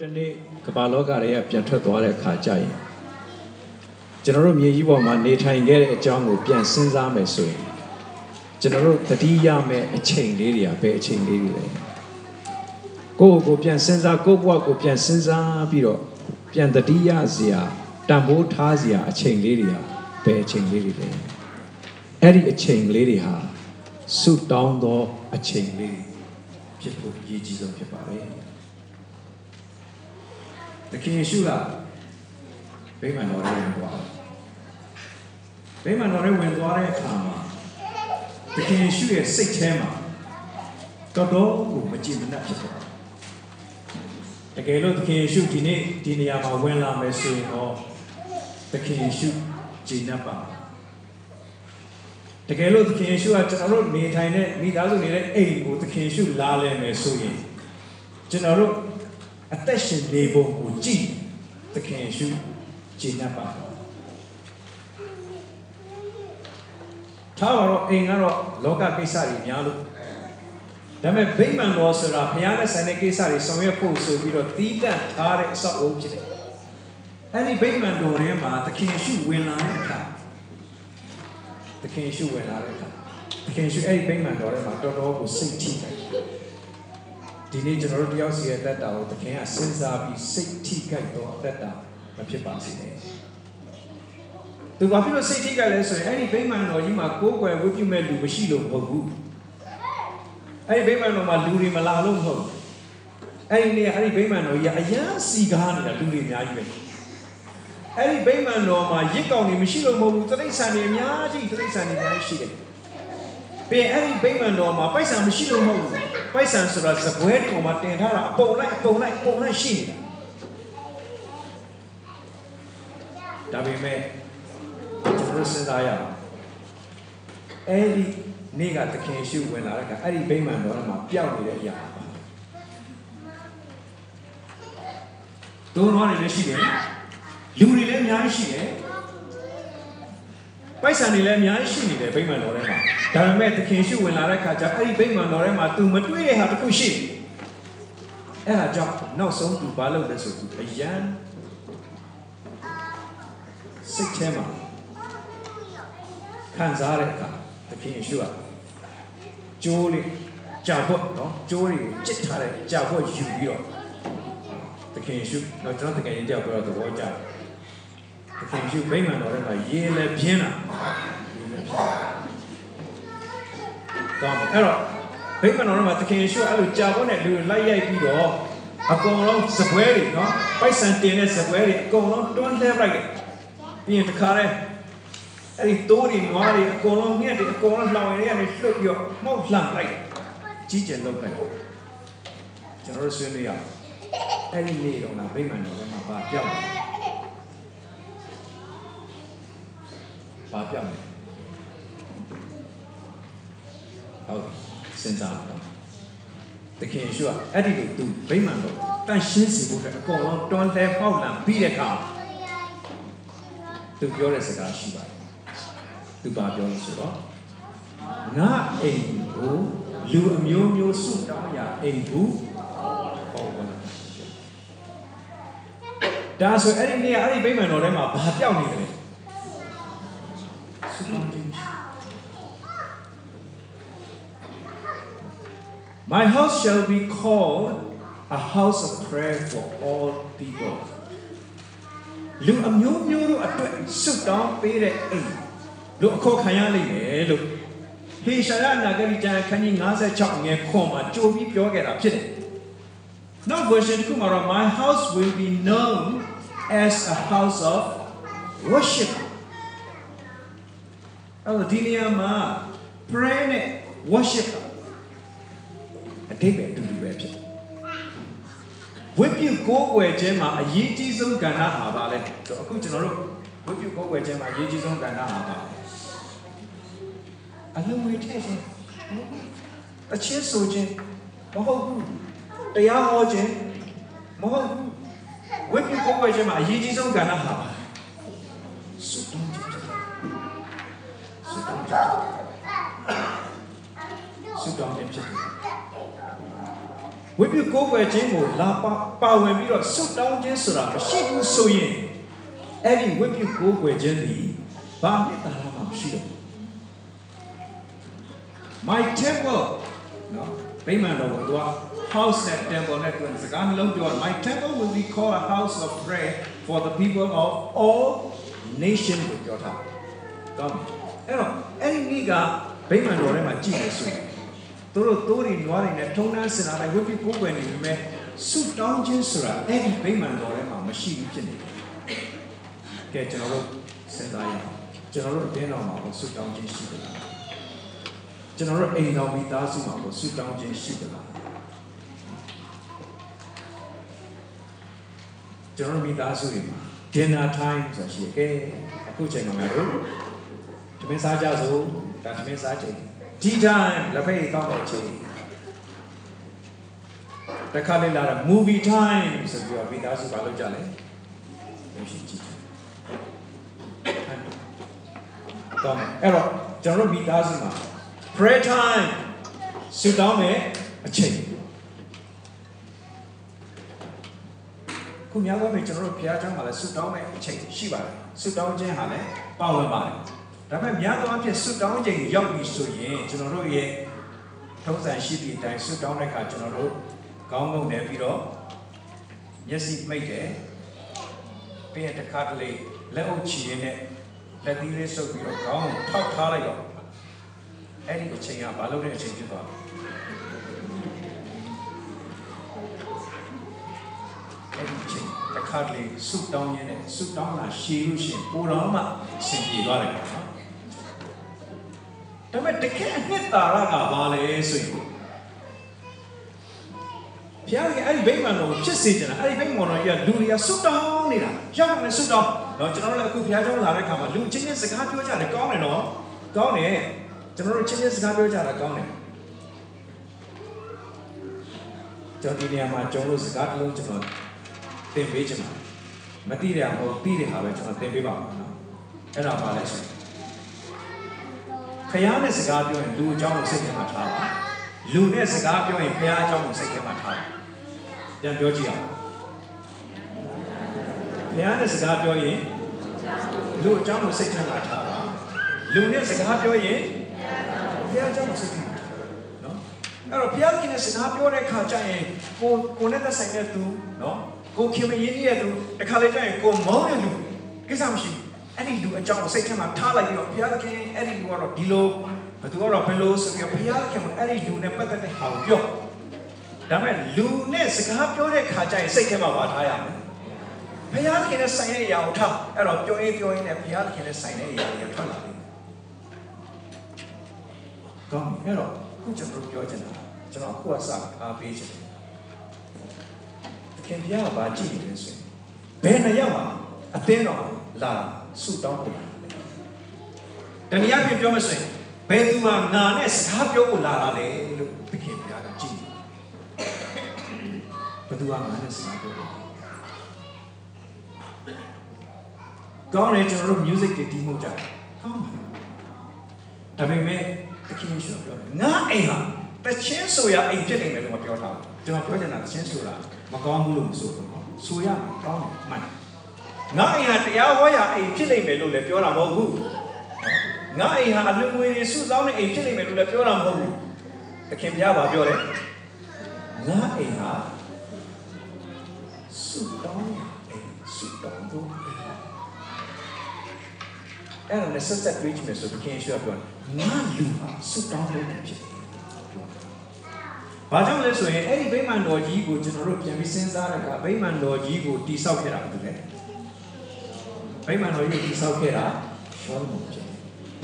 တို့ဒီနေ့ကမ္ဘာလောကတွေကပြန်ထွက်သွားတဲ့အခါကျရင်ကျွန်တော်တို့မြေကြီးပေါ်မှာနေထိုင်ခဲ့တဲ့အကြောင်းကိုပြန်စဉ်းစားမယ်ဆိုရင်ကျွန်တော်တို့တတိယမဲ့အချိန်လေးတွေကဘယ်အချိန်လေးတွေလဲကိုယ့်ကိုပြန်စဉ်းစားကိုယ့်ဘဝကိုပြန်စဉ်းစားပြီးတော့ပြန်တတိယစရာတန်ဖိုးထားစရာအချိန်လေးတွေကဘယ်အချိန်လေးတွေလဲအဲ့ဒီအချိန်လေးတွေဟာဆုတောင်းသောအချိန်လေးဖြစ်ဖို့အရေးကြီးဆုံးဖြစ်ပါတယ် တခင်ယေရှုကဗိမာန်တော်ထဲဝင်သွားဗိမာန်တော်ထဲဝင်သွားတဲ့အခါမှာတခင်ယေရှုရဲ့စိတ်ထဲမှာတော်တော်ကိုမကြည်မနှက်ဖြစ်သွားတယ်တကယ်လို့သခင်ယေရှုဒီနေ့ဒီနေရာမှာဝင်လာမယ်ဆိုရင်တော့သခင်ယေရှုကြည်နပ်ပါတကယ်လို့သခင်ယေရှုကကျွန်တော်တို့နေထိုင်တဲ့မိသားစုနေတဲ့အိမ်ကိုသခင်ယေရှုလာလဲမယ်ဆိုရင်ကျွန်တော်တို့ အသက်ရှင်နေပုံကိုကြည့်သခင်ယေရှုကြည်နပ်ပါထားတော့အိမ်ကတော့လောကကိစ္စတွေများလို့ဒါပေမဲ့ဗိမာန်တော်ဆိုတာဘုရားနဲ့ဆိုင်တဲ့ကိစ္စတွေဆောင်ရွက်ဖို့ဆိုပြီးတော့တီးတန့်ထားတဲ့အဆောက်အဦဖြစ်တယ်။အဲဒီဗိမာန်တော်ထဲမှာသခင်ယေရှုဝင်လာတဲ့အခါသခင်ယေရှုဝင်လာတဲ့အခါသခင်ယေရှုအဲ့ဒီဗိမာန်တော်ထဲမှာတော်တော်ကိုစိတ်ထိတယ်။ ဒီနေ့ကျွန်တော်တို့တယောက်စီရဲ့တက်တာကိုသခင်ကစဉ်းစားပြီးစိတ်ထိကြိုက်တော့တက်တာမဖြစ်ပါစေနဲ့။သူဘာဖြစ်လို့စိတ်ထိကြိုက်လဲဆိုရင်အဲ့ဒီဗိမာန်တော်ကြီးမှာကိုးကွယ်ဝတ်ပြုမဲ့လူမရှိလို့မဟုတ်ဘူး။အဲ့ဒီဗိမာန်တော်မှာလူတွေမလာလို့မဟုတ်ဘူးအဲ့ဒီနေ့အဲ့ဒီဗိမာန်တော်ကြီးအရန်စီကားနေတာလူတွေအများကြီးပဲအဲ့ဒီဗိမာန်တော်မှာရစ်ကောင်တွေမရှိလို့မဟုတ်ဘူးတိရစ္ဆာန်တွေအများကြီးတိရစ္ဆာန်တွေအများကြီးရှိတယ် ပြီးအဲ့ဒီဗိမာန်တော်မှာပိုက်ဆံမရှိလို့မဟုတ်ဘူးပိုက်ဆံဆိုတာဇပွဲတွေမှာတင်ထားတာအပုံလိုက်အပုံလိုက်အပုံလိုက်ရှိနေတာဒါပေမဲ့ကျွန်တော်စဉ်းစားရအောင်အဲ့ဒီနေ့ကသခင်ရှုဝင်လာတဲ့အခါအဲ့ဒီဗိမာန်တော်မှာပျောက်နေတဲ့အရာပါဒုံနွားတွေလည်းရှိတယ်လူတွေလည်းအများကြီးရှိတယ် ပိုက်ဆံတွေလည်းအများကြီးရှိနေတယ်ဗိမာန်တော်ထဲမှာဒါပေမဲ့သခင်ရှုဝင်လာတဲ့အခါကျအဲ့ဒီဗိမာန်တော်ထဲမှာ तू မတွေ့တဲ့ဟာတစ်ခုရှိတယ်အဲ့ဒါကြောင့်နောက်ဆုံး तू ဘာလုပ်လဲဆို तू အယံစိတ်ထဲမှာခံစားတဲ့အခါသခင်ယေရှုကကျိုးလေးကြာဖို့နော်ကျိုးတွေကိုကြစ်ထားတဲ့ကြာဖို့ယူပြီးတော့သခင်ယေရှုတော့ကျွန်တော်တကယ်ရင်ကြောက်ပြီးတော့သဘောကျတယ်သ ခင်ယေရှုဗိမာန်တော်ထဲမှာရေလည်းပြင်းတာတော့အဲ့တော့ဗိမာန်တော်ထဲမှာသခင်ယေရှုအဲ့လိုကြာဖို့နဲ့လူလိုက်ရိုက်ပြီးတော့အကုန်လုံးစပွဲတွေနော်ပိုက်ဆံတင်တဲ့စပွဲတွေအကုန်လုံးတွန်းလှဲလိုက်တယ်ပြီးရင်တခါတည်းအဲ့ဒီတိုးတွေနွားတွေအကုန်လုံးမြက်တွေအကုန်လုံးလောင်ရည်ကနေလှုပ်ပြီးတော့မှောက်လှန်လိုက်ကြီးကျယ်လုပ်လိုက်ကျွန်တော်တို့ဆွေးနွေးရအောင်အဲ့ဒီနေ့တော့ငါဗိမာန်တော်ထဲမှာပါပြောင်းတယ် ပါပြောင်းတယ်ဟုတ်စဉ်းစားတော့တခင်ရှုကအဲ့ဒီလိုသူဗိမာန်တော်တန်ရှင်းစီဖို့အတွက်အကုန်လုံးတွန်းလဲပေါက်လံပြီးတဲ့အခါသူပြောတဲ့စကားရှိပါတယ်သူပါပြောလို့ဆိုတော့ငါအိမ်ကိုလူအမျိုးမျိုးဆုတောင်းရာအိမ်ဘူးပေါ့ပါဒါဆိုအဲ့ဒီနေ့အဲ့ဒီဗိမာန်တော်ထဲမှာဘာပြောက်နေတယ် ဆုတောင်းခြင်း My house shall be called a house of prayer for all people လူအမျိုးမျိုးတို့အတွက်ဆုတောင်းပေးတဲ့အိမ်လို့အခေါ်ခံရလိမ့်မယ်လို့ဟေရှာယနာဂရိကျမ်းခန်းကြီး56ငယ်ခွန်မှာကြိုပြီးပြောခဲ့တာဖြစ်တယ်။ Now version တစ်ခုမှာတော့ my house will be known as a house of worship အဲ့ဒီနေရာမှာ pray နဲ့ worship အတိတ်ပဲအတူတူပဲဖြစ်တယ်ဝိပုကိုးကွယ်ခြင်းမှာအရေးကြီးဆုံးကဏ္ဍဟာပါလဲအခုကျွန်တော်တို့ဝိပုကိုးကွယ်ခြင်းမှာအရေးကြီးဆုံးကဏ္ဍဟာပါအလုံးဝထည့်ခြင်းအချင်းဆိုခြင်းမဟုတ်ဘူးတရားဟောခြင်းမဟုတ်ဘူးဝိပုကိုးကွယ်ခြင်းမှာအရေးကြီးဆုံးကဏ္ဍဟာပါဆုတောင်းခြင်း ဆုတောင်းခြင်းဆုတောင်းခြင်းဖြစ်တယ်ဝိပုကိုးကွယ်ခြင်းကိုလာပါပါဝင်ပြီးတော့ဆုတောင်းခြင်းဆိုတာမရှိဘူးဆိုရင်အဲ့ဒီဝိပုကိုးကွယ်ခြင်းဒီဘာနဲ့တာမှမရှိတော့ my temple နော်ဗိမာန်တော်ကိုသူက house နဲ့ temple နဲ့တွင်စကားနှလုံးပြော my temple will be called a house of prayer for the people of all nation ကိုပြောထားကောင်း အဲ့တော့အဲ့ဒီနေ့ကဗိမာန်တော်ထဲမှာကြည့်နေဆိုရင်သူတို့တိုးရီနွားတွေနဲ့ထုံးတန်းစင်တာတိုင်းဝိပိကိုးကွယ်နေပြီမဲ့ဆုတောင်းခြင်းဆိုတာအဲ့ဒီဗိမာန်တော်ထဲမှာမရှိဘူးဖြစ်နေတယ်ကဲကျွန်တော်တို့စဉ်းစားရအောင်ကျွန်တော်တို့အတင်းတော်မှာဆုတောင်းခြင်းရှိတယ်လားကျွန်တော်တို့အိမ်တော်မိသားစုမှာဆုတောင်းခြင်းရှိတယ်လားကျွန်တော်မိသားစုတွေမှာ dinner time ဆိုတာရှိတယ်။အခုချိန်မှာလည်းတ မင်စားကြစို့ဒါတမင်စားချိန်ဒီ time လက်ဖက်တောင်းတဲ့ချိန်တခါလေလာတာ movie time ဆိုပြီးတော့မိသားစုဘာလုပ်ကြလဲ။မရှိကြည့်။တော့အဲ့တော့ကျွန်တော်တို့မိသားစုမှာ prayer time ဆုတောင်းမယ်အချိန်ခုများဝဲမယ်ကျွန်တော်တို့ဘုရားကျောင်းမှာလည်းဆုတောင်းမယ်အချိန်ရှိပါတယ်ဆုတောင်းခြင်းဟာလည်းပါဝင်ပါတယ် ဒါပေမဲ့များသောအားဖြင့်ဆုတောင်းချိန်ရောက်ပြီဆိုရင်ကျွန်တော်တို့ရဲ့ထုံးစံရှိသည့်အတိုင်းဆုတောင်းတဲ့အခါကျွန်တော်တို့ကောင်းငုံနေပြီးတော့မျက်စိမိတ်တယ်ပြီးရင်တစ်ခါတလေလက်အုပ်ချီရင်းနဲ့လက်သီးလေးဆုပ်ပြီးတော့ခေါင်းကိုထောက်ထားလိုက်တော့အဲ့ဒီအချိန်ကဘာလို့လဲအချိန်ဖြစ်သွားလဲအဲ့ဒီအချိန်တစ်ခါတလေဆုတောင်းရင်းနဲ့ဆုတောင်းတာရှည်လို့ရှိရင်ပိုတော်မှဆင်ပြေသွားတယ်ပေါ့နော် ဒါပေမဲ့တကယ်အနှစ်သာရကဘာလဲဆိုရင်ဘုရားကအဲ့ဒီဗိမာန်တော်ကိုဖြစ်စေချင်တာအဲ့ဒီဗိမာန်တော်ကြီးကလူတွေကဆုတောင်းနေတာရောက်နေဆုတောင်းတော့ကျွန်တော်တို့လည်းအခုဘုရားကျောင်းလာတဲ့ခါမှာလူချင်းချင်းစကားပြောကြတယ်ကောင်းတယ်နော်ကောင်းတယ်ကျွန်တော်တို့ချင်းချင်းစကားပြောကြတာကောင်းတယ်ကျွန်တော်ဒီနေရာမှာကျွန်တော်တို့စကားတစ်လုံးကျွန်တော်သင်ပေးချင်ပါတယ်မသိရမဟုတ်သိတဲ့ဟာပဲကျွန်တော်သင်ပေးပါမယ်နော်အဲ့ဒါပါလဲဆို ခရမ်းနဲ့စကားပြောရင်လူအကြောင်းကိုစိတ်ထဲမှာထားပါလူနဲ့စကားပြောရင်ခရမ်းအကြောင်းကိုစိတ်ထဲမှာထားပါပြန်ပြောကြည့်အောင်ခရမ်းနဲ့စကားပြောရင်လူအကြောင်းကိုစိတ်ထဲမှာထားပါလူနဲ့စကားပြောရင်ခရမ်းအကြောင်းကိုစိတ်ထဲမှာထားနော်အဲ့တော့ဘုရားခင်နဲ့စကားပြောတဲ့ခါကျရင်ကိုကိုနဲ့သက်ဆိုင်တဲ့သူနော်ကိုခင်မရင်းရဲ့သူတခါလေကျရင်ကိုမောင်းတဲ့လူကိစ္စမရှိဘူး အဲ့ဒီလူအကြောင်းစိတ်ထဲမှာထားလိုက်ပြီးတော့ဘုရားသခင်အဲ့ဒီလူကတော့ဒီလိုဘသူကတော့ဘယ်လိုဆိုပြီးဘုရားသခင်ကအဲ့ဒီလူနဲ့ပတ်သက်တဲ့ဟာကိုပြောဒါပေမဲ့လူနဲ့စကားပြောတဲ့ခါကျရင်စိတ်ထဲမှာပါထားရမယ်ဘုရားသခင်နဲ့ဆိုင်တဲ့အရာကိုထားအဲ့တော့ပြောရင်ပြောရင်လည်းဘုရားသခင်နဲ့ဆိုင်တဲ့အရာတွေထွက်လာတယ်ကောင်းအဲ့တော့ခုကျွန်တော်ပြောချင်တာကျွန်တော်အခုအစအားပေးချင်တယ်ခင်ဗျားကဘာကြည့်နေလဲဆိုရင်ဘယ်နှယောက်မှာအသင်းတော်လာ ဆူတောင်းဖို့တနည်းအားဖြင့်ပြောမစင်ဘယ်သူမှငါနဲ့စကားပြောဖို့လာတာလေလို့သခင်ဗျားကကြည့်ဘယ်သူမှငါနဲ့စကားပြောဖို့ကောင်းတယ်ကျွန်တော်တို့ music တွေတီးမှုကြတယ်ကောင်းပါဒါပေမဲ့သခင်ရှင်ပြောတယ်ငါအိမ်ဟာတချင်းဆိုရအိမ်ဖြစ်နေမယ်လို့မပြောထားဘူးကျွန်တော်ပြောချင်တာတချင်းဆိုတာမကောင်းဘူးလို့မဆိုဘူးနော်ဆိုရမှာကောင်းတယ်မှန်တယ် ငါအိမ်ဟာတရားဟောရာအိမ်ဖြစ်နေမယ်လို့လည်းပြောတာမဟုတ်ဘူးငါအိမ်ဟာအလူငွေတွေစုဆောင်းတဲ့အိမ်ဖြစ်နေမယ်လို့လည်းပြောတာမဟုတ်ဘူးသခင်ပြပါပြောတယ်ငါအိမ်ဟာစုတောင်းရာအိမ်စုတောင်းဖို့အဲ့ဒါနဲ့ဆက်ဆက်တွေ့ကြည့်မယ်ဆိုသခင်ရှိပြောငါလူဟာစုတောင်းဖို့ဖြစ်တယ်ဘာကြောင့်လဲဆိုရင်အဲ့ဒီဗိမာန်တော်ကြီးကိုကျွန်တော်တို့ပြန်ပြီးစဉ်းစားရတာဗိမာန်တော်ကြီးကိုတိဆောက်ခဲ့တာဘာလဲ ဗိမာန်တော်ကြီးကိုတိဆောက်ခဲ့တာရှောလမုန်ဖြစ်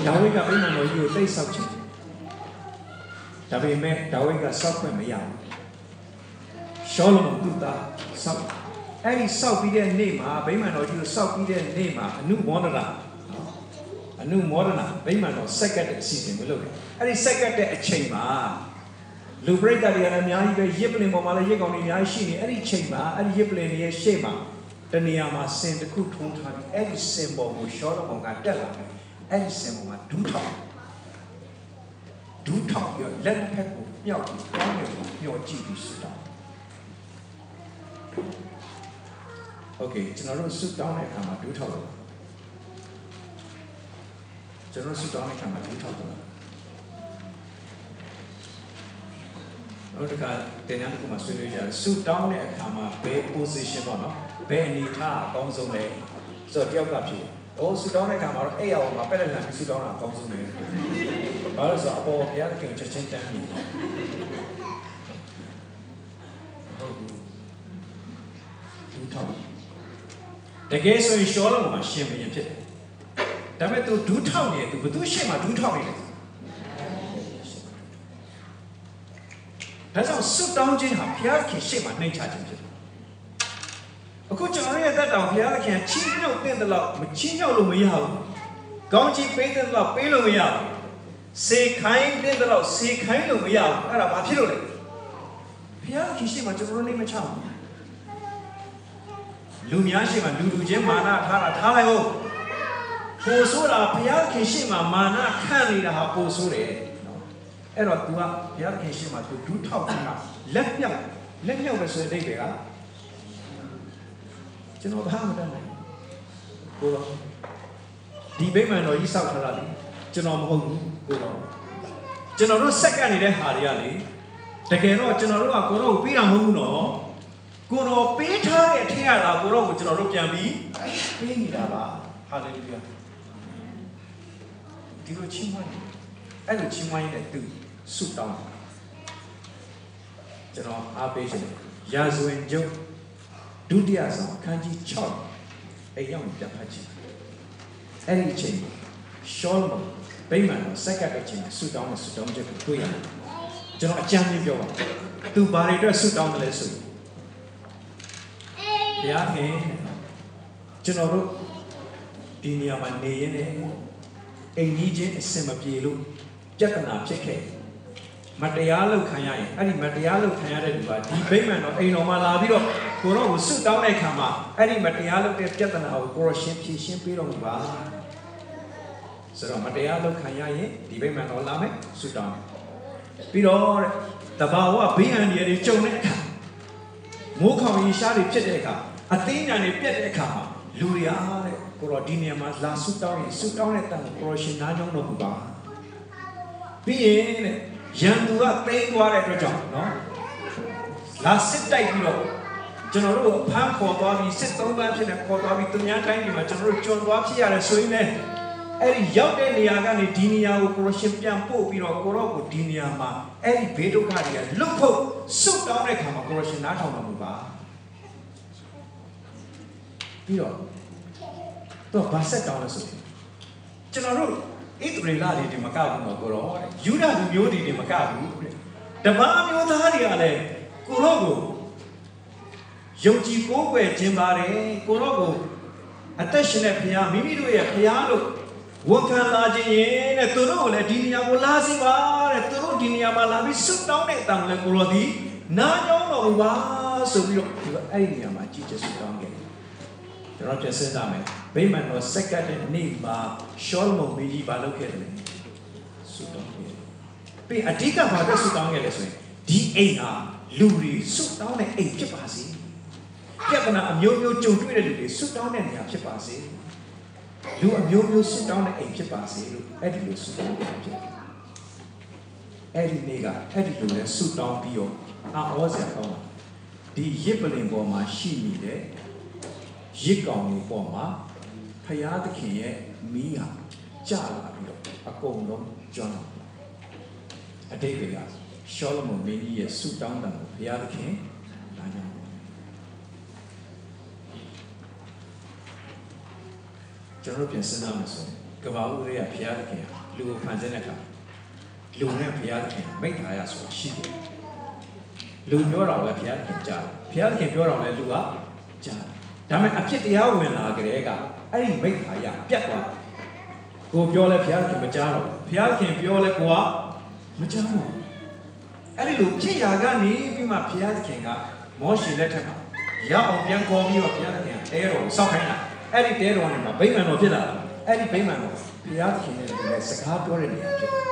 ဒါဝိဒ်ကဗိမာန်တော်ကြီးကိုတိတ်ဆောက်ချင်ဒါပေမဲ့ဒါဝိဒ်ကဆောက်ခွင့်မရဘူးရှောလမုန်သူ့သားဆောက်အဲ့ဒီဆောက်ပြီးတဲ့နေ့မှာဗိမာန်တော်ကြီးကိုဆောက်ပြီးတဲ့နေ့မှာအနုမောဒနာအနုမောဒနာဗိမာန်တော်ဆက်ကတ်တဲ့အစီအစဉ်ကိုလုပ်တယ်အဲ့ဒီဆက်ကတ်တဲ့အချိန်မှာလူပရိသတ်တွေကလည်းအများကြီးပဲရစ်ပလင်ပေါ်မှာလည်းရစ်ကောင်တွေအများကြီးရှိနေအဲ့ဒီချိန်မှာအဲ့ဒီရစ်ပလင်တွေရဲ့ရှေ့မှာ တနေရာမှာစင်တစ်ခုထုံးထားပြီးအဲ့ဒီစင်ပေါ်ကိုရှောလမုန်ကတက်လာတယ်အဲ့ဒီစင်ပေါ်မှာဒူးထောင်ဒူးထောင်ပြီးလက်ဖက်ကိုမြောက်ပြီးကောင်းတယ်ကိုမျောကြည့်ပြီးစတာ โอเคကျွန်တော်တို့ဆုတောင်းတဲ့အခါမှာဒူးထောက်လို့ကျွန်တော်ဆုတောင်းတဲ့အခါမှာဒူးထောက်လို့နောက်တစ်ခါတင်ရတဲ့ခုမှာဆွေးနွေးကြတယ်ဆုတောင်းတဲ့အခါမှာဘယ် position ပေါ့နော် ဘယ်အနေထားအကောင်းဆုံးလဲဆိုတော့တယောက်ကဖြစ်။ဟိုဆုတောင်းတဲ့အခါမှာတော့အဲ့အောင်မှာပက်လက်လန်ပြီးဆုတောင်းတာအကောင်းဆုံးပဲ။ဘာလို့ဆိုတော့အပေါ်ဘုရားသခင်ချက်ချင်းတန်းပြီးဟုတ်ဘူး။ဒူးထောက်တကယ်ဆိုရင်ရှောလုံးမှာရှင်ဘုရင်ဖြစ်တယ်။ဒါပေမဲ့ तू ဒူးထောက်နေတယ် तू ဘသူရှေ့မှာဒူးထောက်နေတယ်။ဒါကြောင့်စွတ်တောင်းခြင်းဟာဘုရားခင်ရှေ့မှာနှိမ့်ချခြင်းဖြစ်တယ်။ အခုကျွန်တော်ရဲ့သက်တောင်ဘုရားခင်ချီးမြှောက်တဲ့လောက်မချီးမြှောက်လို့မရဘူး။ကောင်းချီးပေးတဲ့လောက်ပေးလို့မရဘူး။စေခိုင်းတဲ့လောက်စေခိုင်းလို့မရဘူး။အဲ့ဒါဘာဖြစ်လို့လဲ။ဘုရားခင်ရှေ့မှာကျွန်တော်တို့နှိမ့်မချဘူး။လူများရှိမှလူလူချင်းမာနထားတာထားလိုက်ဟုတ်ပိုဆိုတာဘုရားခင်ရှိမှမာနခံနေတာဟာပိုဆိုတယ်နော်အဲ့တော့ तू ကဘုရားခင်ရှိမှ तू ဒူးထောက်တာလက်မြောက်လက်မြောက်ပဲဆိုတဲ့အိဗေက ကျွန်တော်ဘာမှမတတ်နိုင်ကိုတော့ဒီဗိမာန်တော်ကြီးစောက်ထားတာလေကျွန်တော်မဟုတ်ဘူးကိုတော့ကျွန်တော်တို့စက္ကန့်နေတဲ့ဟာတွေကလေတကယ်တော့ကျွန်တော်တို့ကကိုတော့ပြီးတာမဟုတ်ဘူးနော်ကိုတော်ပေးထားတဲ့အထက်ကလာကိုတော်ကိုကျွန်တော်တို့ပြန်ပြီးပေးနေတာပါဟာလေလုယာဒီလိုချင်းမွန်းအဲ့လိုချင်းမွန်းရဲ့သူဆုတောင်းကျွန်တော်အားပေးရှင်ရာဇဝင်ကျုပ် ဒုတိယဆောင်အခန်းကြီး6အိမ်ရောက်ပြန်ဖတ်ကြည့်အဲ့ဒီအချိန်ရှောလမုန်ဗိမာန်တော်စက္ကပ်တဲ့အချိန်ဆုတောင်းတဲ့ဆုတောင်းချက်ကိုတွေ့ရတယ်ကျွန်တော်အကြမ်းပြပြောပါသူဘာတွေအတွက်ဆုတောင်းတယ်လဲဆိုရင်ဘုရားခင်ကျွန်တော်တို့ဒီနေရာမှာနေရင်းနဲ့အိမ်ကြီးချင်းအစင်မပြေလို့ပြဿနာဖြစ်ခဲ့ မတရားလုပ်ခံရရင်အဲ့ဒီမတရားလုပ်ခံရတဲ့လူကဒီဗိမာန်တော်အိမ်တော်မှာလာပြီးတော့ကိုရောကိုဆွတ်တောင်းတဲ့အခါမှာအဲ့ဒီမတရားလုပ်တဲ့ပြဿနာကိုကိုရောရှင်းဖြေရှင်းပေးတော့မှာပါဆိုတော့မတရားလုပ်ခံရရင်ဒီဗိမာန်တော်လာမယ်ဆွတ်တောင်းပြီးတော့တဘာဝဘေးအန္တရာယ်တွေကြုံတဲ့အခါမိုးခေါင်ရင်ရှားတွေဖြစ်တဲ့အခါအသိဉာဏ်တွေပြတ်တဲ့အခါမှာလူတွေအားတဲ့ကိုရောဒီနေရာမှာလာဆုတောင်းရင်ဆုတောင်းတဲ့တန်ကိုကိုရောရှင်နားကြောင်းတော့ဘူးပါပြီးရင်တဲ့ ရန်သူကသိမ်းသွားတဲ့အတွက်ကြောင့်နော်လာစစ်တိုက်ပြီးတော့ကျွန်တော်တို့ဖမ်းခေါ်သွားပြီးစစ်သုံးပန်းဖြစ်နေခေါ်သွားပြီးသူများတိုင်းပြည်မှာကျွန်တော်တို့ကျွံသွားဖြစ်ရတယ်ဆိုရင်လည်းအဲ့ဒီရောက်တဲ့နေရာကနေဒီနေရာကိုကိုရရှင်ပြန်ပို့ပြီးတော့ကိုရောကိုဒီနေရာမှာအဲ့ဒီဘေးဒုက္ခတွေကလွတ်ဖို့ဆုတ်တောင်းတဲ့ခါမှာကိုရရှင်နားထောင်တော်မူပါပြီးတော့တော့ဘာဆက်တောင်းလဲဆိုရင်ကျွန်တော်တို့ ဣသရေလတွေဒီမကဘူးတော့ကိုရောတဲ့ယူဒလူမျိုးတွေဒီမကဘူးတဲ့တပားမျိုးသားတွေကလည်းကိုရောကိုယုံကြည်ကိုးကွယ်ခြင်းပါတယ်ကိုရောကိုအသက်ရှင်တဲ့ဘုရားမိမိတို့ရဲ့ဘုရားလို့ဝန်ခံလာခြင်းရဲ့တဲ့သူတို့ကိုလည်းဒီနေရာကိုလာစီပါတဲ့သူတို့ဒီနေရာမှာလာပြီးဆုတောင်းတဲ့အတန်လည်းကိုရောဒီနာကြောင်းတော်ပါဆိုပြီးတော့ဒီအဲ့ဒီနေရာမှာကြည်ကျဆုတောင်းခဲ့တယ် ကျွန်တော်ပြန်စဉ်းစားမယ်ဗိမာန်တော်စက္ကန့်တဲ့နေ့မှာရှောလမုန်မင်းကြီးဘာလုပ်ခဲ့တယ်ဆုတောင်းခဲ့တယ်ပြီးအဓိကဘာအတွက်ဆုတောင်းခဲ့လဲဆိုရင်ဒီအိမ်ဟာလူတွေဆုတောင်းတဲ့အိမ်ဖြစ်ပါစေပြဿနာအမျိုးမျိုးကြုံတွေ့တဲ့လူတွေဆုတောင်းတဲ့နေရာဖြစ်ပါစေလူအမျိုးမျိုးဆုတောင်းတဲ့အိမ်ဖြစ်ပါစေလို့အဲ့ဒီလိုဆုတောင်းခဲ့ဖြစ်အဲ့ဒီနေ့ကအဲ့ဒီလိုလဲဆုတောင်းပြီးတော့အာဩဇာကောင်းဒီရစ်ပလင်ပေါ်မှာရှိနေတဲ့ ရစ်ကောင်တွေပေါ်မှာဖယားသခင်ရဲ့မီးဟာကျလာပြီးတော့အကုန်လုံးကျွမ်းလာအတိတ်ကရှောလမုန်မင်းကြီးရဲ့ဆုတောင်းတယ်ကိုဘုရားသခင်လာကြတယ်ကျွန်တော်ပြန်စဉ်းစားမယ်ဆိုရင်ကဘာဦးရေကဘုရားသခင်လူကိုဖန်ဆင်းတဲ့အခါလူနဲ့ဘုရားသခင်မိတ်ထားရဆိုတာရှိတယ်လူပြောတာလည်းဘုရားသခင်ကြားတယ်ဘုရားသခင်ပြောတာလည်းလူကကြားတယ် ဒါပေမဲ့အဖြစ်တရားဝင်လာကြတဲ့ကအဲ့ဒီမိတ်ထားရပြတ်သွားကိုပြောလဲဘုရားသခင်မကြားတော့ဘုရားသခင်ပြောလဲကိုကမကြားတော့အဲ့ဒီလိုဖြစ်ရာကနေပြီးမှဘုရားသခင်ကမောရှေလက်ထက်မှာရအောင်ပြန်ခေါ်ပြီးတော့ဘုရားသခင်တဲတော်ကိုစောက်ခိုင်းတာအဲ့ဒီတဲတော်နဲ့မှာဗိမာန်တော်ဖြစ်လာတာအဲ့ဒီဗိမာန်တော်ဘုရားသခင်နဲ့လည်းစကားပြောတဲ့နေရာဖြစ်တယ်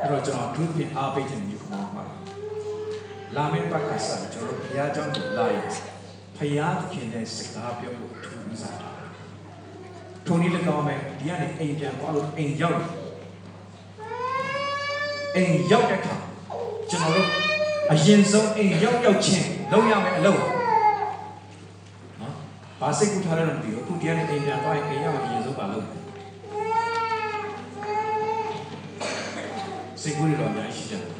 အဲ့တော့ကျွန်တော်ဒုတိယအားပေးခြင်းမျိုးခေါ်မှာလာမယ့်ပတ်ကစားကျွန်တော်ဘုရားကျောင်းကိုလာရင် ဖယားသခင်နဲ့စကားပြောဖို့ထူးစားတာထိုနည်း၎င်းပဲဒီကနေအိမ်ပြန်သွားလို့အိမ်ရောက်အိမ်ရောက်တဲ့အခါကျွန်တော်တို့အရင်ဆုံးအိမ်ရောက်ရောက်ချင်းလုံးရမယ်အလုပ်နော်ဘာစိတ်ကူထားလဲတော့မသိဘူးအခုဒီကနေအိမ်ပြန်သွားရင်အိမ်ရောက်ရင်အရင်ဆုံးပါလုပ်စိတ်ကူးရတော့အများကြီးရှိတယ်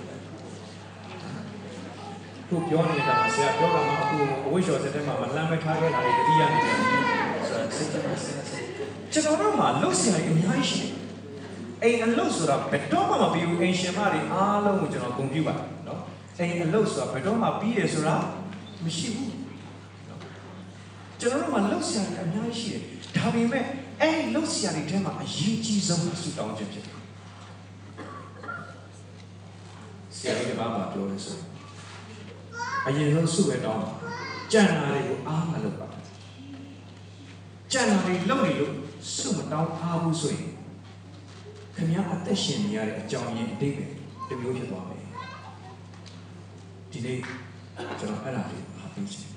ခုပြောနေတာဆရာပြောတာမှအခုအဝိဇ္ဇောစက်ထဲမှာမလမ်းမထားခဲ့တာတွေတတိယနေတယ်ဆိုတာစိတ်ကြပါစေကျွန်တော်တို့မှာလှုပ်ရှားရအများကြီးရှိတယ်အိမ်အလုပ်ဆိုတာဘယ်တော့မှမပြီးဘူးအိမ်ရှင်မတွေအားလုံးကိုကျွန်တော်ဂုဏ်ပြုပါတယ်နော်အိမ်အလုပ်ဆိုတာဘယ်တော့မှပြီးတယ်ဆိုတာမရှိဘူးနော်ကျွန်တော်တို့မှာလှုပ်ရှားရအများကြီးရှိတယ်ဒါပေမဲ့အဲ့ဒီလှုပ်ရှားတွေထဲမှာအရေးကြီးဆုံးကဆုတောင်းခြင်းဖြစ်တယ်ဆရာကြီးကဘာမှပြောလို့ဆို အရင်ဆုံးဆုပဲတောင်းကြံ့တာတွေကိုအားမလုပ်ပါကြံ့တာတွေလုပ်နေလို့ဆုမတောင်းအားဘူးဆိုရင်ခင်ဗျားအသက်ရှင်နေရတဲ့အကြောင်းရင်းအတိတ်ပဲတမျိုးဖြစ်သွားမယ်ဒီနေ့ကျွန်တော်အဲ့ဒါလေးအားပေးချင်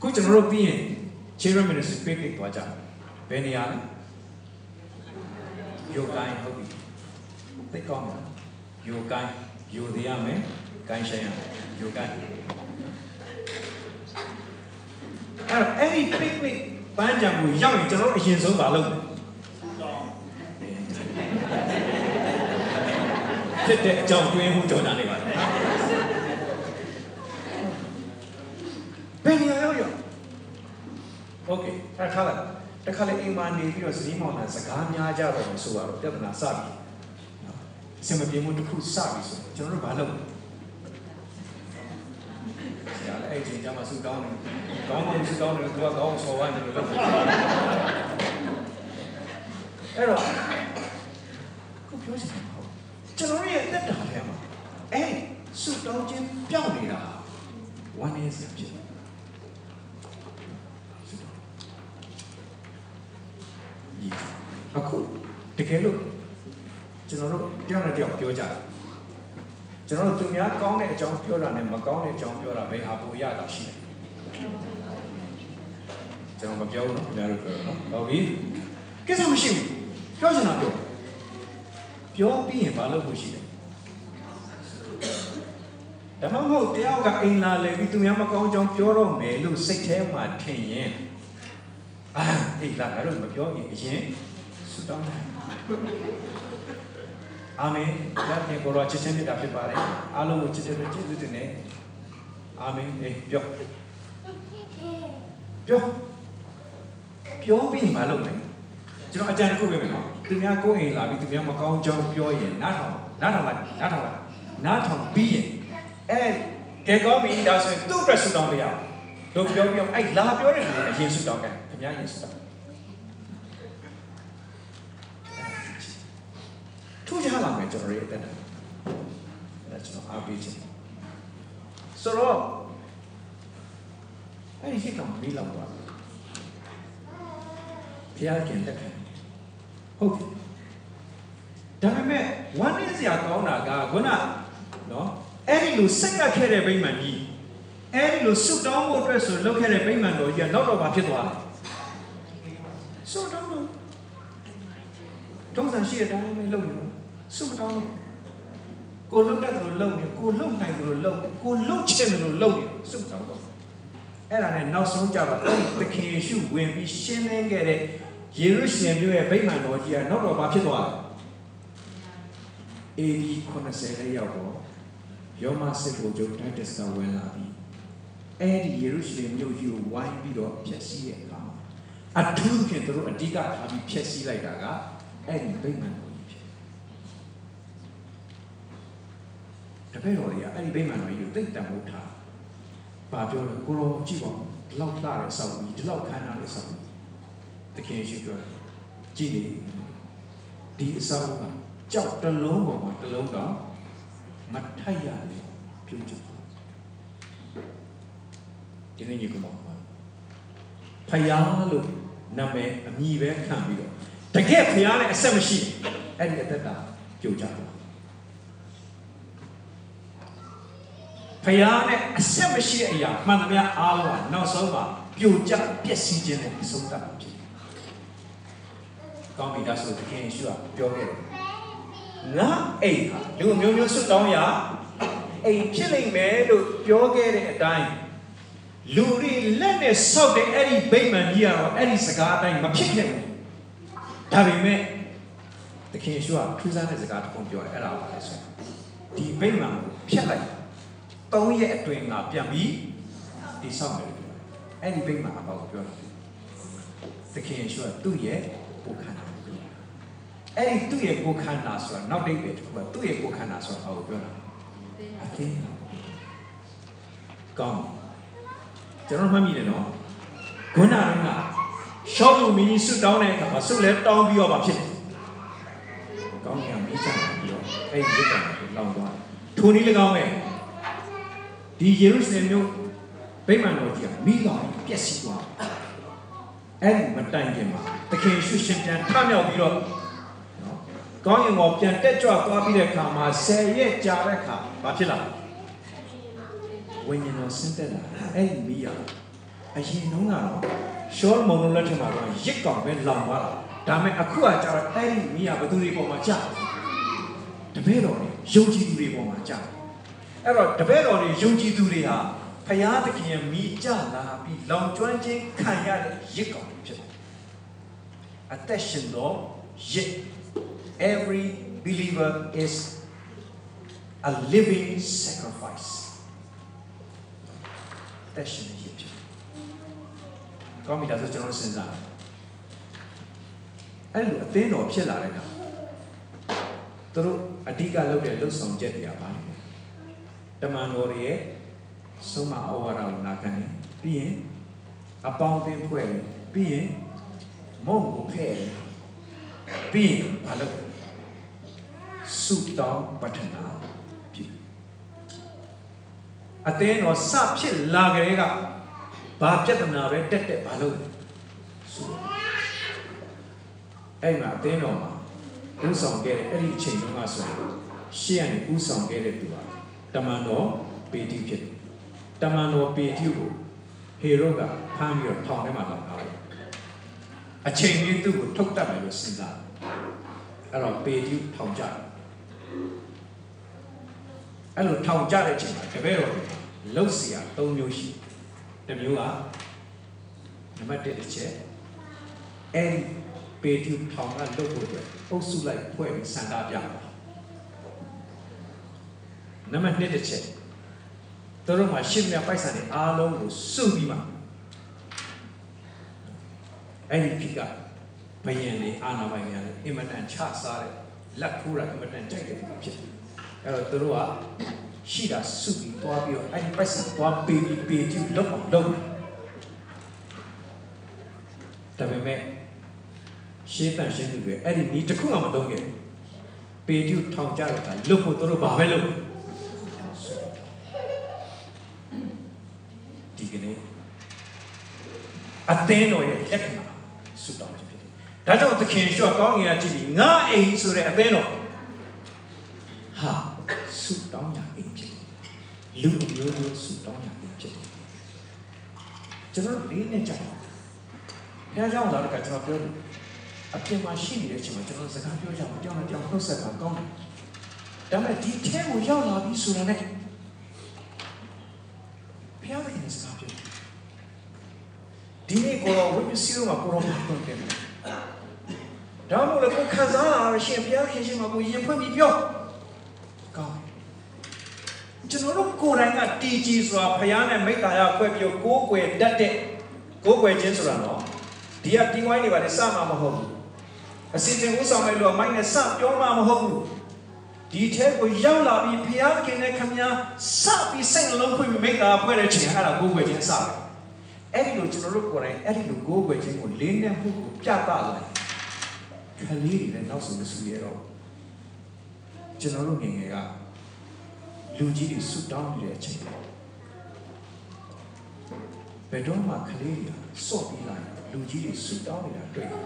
ခုကျွန်တော်တို့ပြီးရင် Children Ministry Picnic သွားကြဘယ်နေရာလဲယောဂိုင်းဟုတ်ပြီသိကောင်းတယ်ယောဂိုင်းယောသေးရမယ် ကိုင်းရှင်ရယောဂအဲ့အဲ့ဒီ picnic ပန်းကြံကိုရောက်ရင်ကျွန်တော်အရင်ဆုံးမလုပ်ဘူးဖြစ်တဲ့အကြောင်းတွင်းမှုကြောင့်တာနေပါလားဘယ်နေရာရောက်ရော Okay ထားထားလိုက်တခါလေအိမ်မှာနေပြီးတော့ဇီးမောင်လာစကားများကြတော့ဆိုတော့ပြဿနာစပြီအဆင်မပြေမှုတစ်ခုစပြီဆိုတော့ကျွန်တော်တို့ဘာလုပ်လဲ ရလဲအဲ့ဒီကြမှာစူတောင်းတယ်ကောင်းကောင်းစူတောင်းတယ်သူကကောင်းဆော်ဝိုင်းတယ်လို့လုပ်တယ်အဲ့တော့ခုပြောချင်တာဟုတ်ကျွန်တော်ရဲ့တက်တာထဲမှာအဲ့စူတောင်းခြင်းပြောင်းနေတာဝမ်းနည်းစရာဖြစ်တယ်အခုတကယ်လို့ကျွန်တော်တို့တယောက်နဲ့တယောက်ပြောကြတယ် ကျွန်တော်တို့သူများကောင်းတဲ့အကြောင်းပြောတာနဲ့မကောင်းတဲ့အကြောင်းပြောတာဘယ်ဟာပိုရတာရှိလဲကျွန်တော်မပြောဘူးနော်ခင်ဗျားတို့ပြောနော်ဟုတ်ပြီကိစ္စမရှိဘူးပြောချင်တာပြောပြောပြီးရင်ဘာလုပ်ဖို့ရှိလဲဒါမှမဟုတ်တယောက်ကအိမ်လာလေပြီးသူများမကောင်းကြောင်းပြောတော့မယ်လို့စိတ်ထဲမှာထင်ရင်အာအေးလာအဲ့လိုမပြောရင်အရင်ဆုတောင်းတယ် အာမင်ဘုရားခင်ကိုရောချစ်ချင်းမြတ်တာဖြစ်ပါတယ်အားလုံးကိုချစ်တဲ့ကျေးဇူးတင်တယ်အာမင်အေးပြောပြောပြောပြီးမှလုပ်မယ်ကျွန်တော်အကြံတစ်ခုပေးမယ်နော်သူများကိုယ်အိမ်လာပြီးသူများမကောင်းကြောင်းပြောရင်နားထောင်နားထောင်လိုက်နားထောင်လိုက်နားထောင်ပြီးရင်အဲကဲကောင်းပြီဒါဆိုရင်သူ့အတွက်ဆုတောင်းပေးရအောင်တို့ပြောပြောအဲ့လာပြောတဲ့လူကအရင်ဆုတောင်းကြခင်ဗျားရင်ဆုတောင်း ထူးခြားလာမယ်ကျွန်တော်ရဲ့အသက်တာအဲ့ကျွန်တော်အားပေးခြင်းဆိုတော့အဲ့ဒီရှိတော့မီးလောင်သွားတယ်ဘုရားခင်လက်ခံဟုတ်ပြီဒါပေမဲ့ဝမ်းနည်းစရာကောင်းတာကခုနနော်အဲ့ဒီလိုစိတ်ကပ်ခဲ့တဲ့ဗိမာန်ကြီးအဲ့ဒီလိုဆုတောင်းဖို့အတွက်ဆိုလုပ်ခဲ့တဲ့ဗိမာန်တော်ကြီးကနောက်တော့ဘာဖြစ်သွားလဲဆုတောင်းလို့တုံးစံရှိတဲ့အတိုင်းပဲလုပ်နေလို့ ဆုမတောင်းလို့ကိုလုံတတ်တယ်လို့လုပ်နေကိုလုံနိုင်တယ်လို့လုပ်ကိုလုံချင်တယ်လို့လုပ်နေဆုမတောင်းတော့အဲ့ဒါနဲ့နောက်ဆုံးကြတော့အဲ့ဒီသခင်ယေရှုဝင်ပြီးရှင်းလင်းခဲ့တဲ့ယေရုရှလင်မြို့ရဲ့ဗိမာန်တော်ကြီးကနောက်တော့ဘာဖြစ်သွားလဲအေဒီ90လေးရောက်တော့ယောမစစ်ကိုကျုပ်တိုက်တစကဝင်လာပြီးအဲ့ဒီယေရုရှလင်မြို့ကြီးကိုဝိုင်းပြီးတော့ဖျက်ဆီးတဲ့အခါမှာအထူးဖြင့်သူတို့အဓိကထားပြီးဖျက်ဆီးလိုက်တာကအဲ့ဒီဗိမာန်တော်ကြီးဖြစ်တ ပည့်တော်တွေကအဲ့ဒီဗိမာန်တော်ကြီးကိုတိတ်တံမိုးထားပါပြောလို့ကိုရောကြည့်ပါဒီလောက်လာတဲ့ဆောက်ပြီးဒီလောက်ခမ်းနားတဲ့ဆောက်ပြီးတခင်ရှိပြောတယ်ကြည့်နေဒီအဆောက်ကကြောက်တလုံးပေါ်မှာတလုံးတော့မထိုက်ရတယ်ပြုတ်ကြည့်ဒီနေ့ညီကောင်ပါဖယားလို့နာမည်အမည်ပဲခံပြီးတော့တကယ်ဖယားနဲ့အဆက်မရှိအဲ့ဒီအသက်တာပြုတ်ကြတယ် ဖယားနဲ့အဆက်မရှိတဲ့အရာမှန်သမျှအားလုံးကနောက်ဆုံးမှာပြိုကျပျက်စီးခြင်းနဲ့အဆုံးသတ်မှာဖြစ်တယ်။ကောင်းပြီဒါဆိုသခင်ယေရှုကပြောခဲ့တယ်။ငါအိမ်ဟာလူမျိုးမျိုးဆွတောင်းရအိမ်ဖြစ်လိမ့်မယ်လို့ပြောခဲ့တဲ့အတိုင်းလူတွေလက်နဲ့ဆောက်တဲ့အဲ့ဒီဗိမာန်ကြီးကတော့အဲ့ဒီစကားအတိုင်းမဖြစ်ခဲ့ဘူး။ဒါပေမဲ့သခင်ယေရှုကထူးဆန်းတဲ့စကားတစ်ခုပြောတယ်အဲ့ဒါပါလဲဆိုရင်ဒီဗိမာန်ကိုဖျက်လိုက် သုံးရက်အတွင်းကပြန်ပြီးတည်ဆောက်မယ်လို့ပြောတယ်အဲ့ဒီဗိမာန်အပေါ့ကိုပြောတာသခင်ယေရှုကသူ့ရဲ့ကိုယ်ခန္ဓာကိုပြောတာအဲ့ဒီသူ့ရဲ့ကိုယ်ခန္ဓာဆိုတာနောက်တိတ်ပဲတစ်ခုကသူ့ရဲ့ကိုယ်ခန္ဓာဆိုတာဘာကိုပြောတာအသင်းကောင်းကျွန်တော်မှတ်မိတယ်နော်ခုနကရှောက်လို့မင်းကြီးဆွတောင်းတဲ့အခါမှာဆွလဲတောင်းပြီးတော့မှဖြစ်တယ်ကောင်းကင်ကမိချပြီးတော့အဲ့ဒီလက်ကောင်လောင်သွားထိုနည်း၎င်းပဲ ဒီယေရုရှလင်မြို့ဗိမာန်တော်ကြီးကမိတော်ပျက်စီးသွားအဲ့ဒီမတိုင်ခင်မှာသခင်ရှုရှင်ပြန်ထမြောက်ပြီးတော့နော်ကောင်းကင်ကပြန်တက်ကြွသွားပြီးတဲ့အခါမှာဆယ်ရက်ကြာတဲ့အခါဘာဖြစ်လာဝိညာဉ်တော်ဆင်းသက်လာအဲ့ဒီမိရအရင်တုန်းကတော့ရှောလမုန်တို့လက်ထက်မှာတော့ရစ်ကောင်ပဲလောင်သွားတာဒါပေမဲ့အခုကကျတော့အဲ့ဒီမိရဘသူတွေပေါ်မှာကြာတပည့်တော်တွေယုံကြည်သူတွေပေါ်မှာကြာ အဲ့တော့တပည့်တော်တွေယုံကြည်သူတွေဟာဖယားသခင်ရဲ့မိကြလာပြီးလောင်ကျွမ်းခြင်းခံရတဲ့ရစ်ကောင်တွေဖြစ်တယ်အသက်ရှင်တော့ရစ် every believer is a living sacrifice တက်ရှင်ရစ်ဖြစ်ကောင်းပြီဒါဆိုကျွန်တော်စဉ်းစားအဲ့လိုအသင်းတော်ဖြစ်လာတဲ့အခါသူတို့အဓိကလုပ်တဲ့လှုပ်ဆောင်ချက်တွေကဘာလဲ တမန်တော်တွေရဲ့ဆုံးမဩဝါဒကိုနာခံတယ်ပြီးရင်အပေါင်းအသင်းဖွဲ့တယ်ပြီးရင်မုံကိုဖဲ့တယ်ပြီးရင်ဘာလုပ်လဲဆုတောင်းပတ္ထနာပြုအသင်းတော်စဖြစ်လာကြတဲ့ကဘာပြဿနာပဲတက်တက်ဘာလုပ်လဲဆုအဲ့မှာအသင်းတော်မှာဥဆောင်ခဲ့တဲ့အဲ့ဒီအချိန်တုန်းကဆိုရင်ရှေ့ကနေဥဆောင်ခဲ့တဲ့သူက တမန်တော်ပေတိဖြစ်တယ်တမန်တော်ပေတိကိုဟေရုကဖမ်းပြီးတော့ထောင်ထဲမှာလောက်ထားတယ်အချိန်ကြီးသူ့ကိုထုတ်တတ်မယ်လို့စဉ်းစားအဲ့တော့ပေတိထောင်ကြတယ်အဲ့လိုထောင်ကြတဲ့အချိန်မှာတပည့်တော်တွေလှုပ်เสีย၃မျိုးရှိတစ်မျိုးကနံပါတ်1တစ်ချက်အဲ့ဒီပေတိထောင်ကလှုပ်ဖို့အတွက်အုပ်စုလိုက်ဖွဲ့ပြီးစံတာပြတာ နံပါတ်2တစ်ချက်သူတို့မှာရှင်းမြပိုက်ဆံတွေအားလုံးကိုစုပြီးမှအဲ့ဒီဖြစ်ကဘယင်လေးအာနာပိုင်များလည်းအင်မတန်ချစားတဲ့လက်ခိုးတာအင်မတန်ကြိုက်တဲ့ဖြစ်တယ်အဲ့တော့သူတို့ကရှိတာစုပြီးသွားပြီးတော့အဲ့ဒီပိုက်ဆံသွားပေးပြီးပေးကြည့်လောက်အောင်လုပ်တယ်ဒါပေမဲ့ရှင်းတန်ရှင်းသူတွေအဲ့ဒီနီးတစ်ခုမှမသုံးခဲ့ဘူးပေကျူထောင်ကြတဲ့အခါလွတ်ဖို့သူတို့ဘာပဲလုပ်ဒီကနေ့ အသင်းတော်ရဲ့လက္ခဏာဆုတောင်းခြင်းဖြစ်တယ်။ဒါကြောင့်သခင်ရှော့ကောင်းငင်ကကြည့်ပြီးငါအိမ်ဆိုတဲ့အသင်းတော်ဟာဆုတောင်းကြအိမ်ဖြစ်တယ်။လူမျိုးမျိုးဆုတောင်းကြအိမ်ဖြစ်တယ်။ကျွန်တော်လေးနဲ့ကြောက်။အဲကြောင့်လာတော့ကျွန်တော်ပြောတယ်အပြင်မှာရှိနေတဲ့အချိန်မှာကျွန်တော်စကားပြောကြအောင်ကြောင်းနဲ့ကြောင်းနှုတ်ဆက်တာကောင်းတယ်။ဒါပေမဲ့ဒီထဲကိုရောက်လာပြီဆိုတာနဲ့ဖျားတဲ့စကားပြော ဒီနေ့ကိုတော့ဝိပ္ပစီရောမှာကိုတော့ဘာလုပ်တယ်။ဒါမှမဟုတ်ကိုခံစားလာရှင်ဖျားခင်ရှင်မှာကိုရင်ဖွင့်ပြီးပြောကောင်းကျွန်တော်တို့ကိုယ်တိုင်ကတီဂျီဆိုတာဖျားနဲ့မိတ္တာရခွဲပြီးကိုးကွယ်တတ်တဲ့ကိုးကွယ်ခြင်းဆိုတာနော်ဒီကတီဝိုင်းတွေပါလေစမှာမဟုတ်ဘူးအစီအစဉ်ဥဆောင်မဲ့လို့မိုင်းနဲ့စပြောမှမဟုတ်ဘူးဒီထဲကိုရောက်လာပြီးဖျားခင်နဲ့ခမညာစပြီးစိတ်လုံးဖွင့်ပြီးမိတ္တာဖွဲ့တဲ့ချိန်အဲ့ဒါကိုးကွယ်ခြင်းစတယ် အဲ့ဒီလိုကျွန်တော်တို့ကိုယ်တိုင်အဲ့ဒီလိုကိုးကွယ်ခြင်းကိုလေးနက်မှုကိုပြသလိုက်ခလေးတွေလည်းနောက်ဆုံးမဆူရတော့ကျွန်တော်တို့ငယ်ငယ်ကလူကြီးတွေဆူတောင်းနေတဲ့အချိန်ဘယ်တော့မှခလေးတွေကစော့ပြီးလာလူကြီးတွေဆူတောင်းနေတာတွေ့တယ်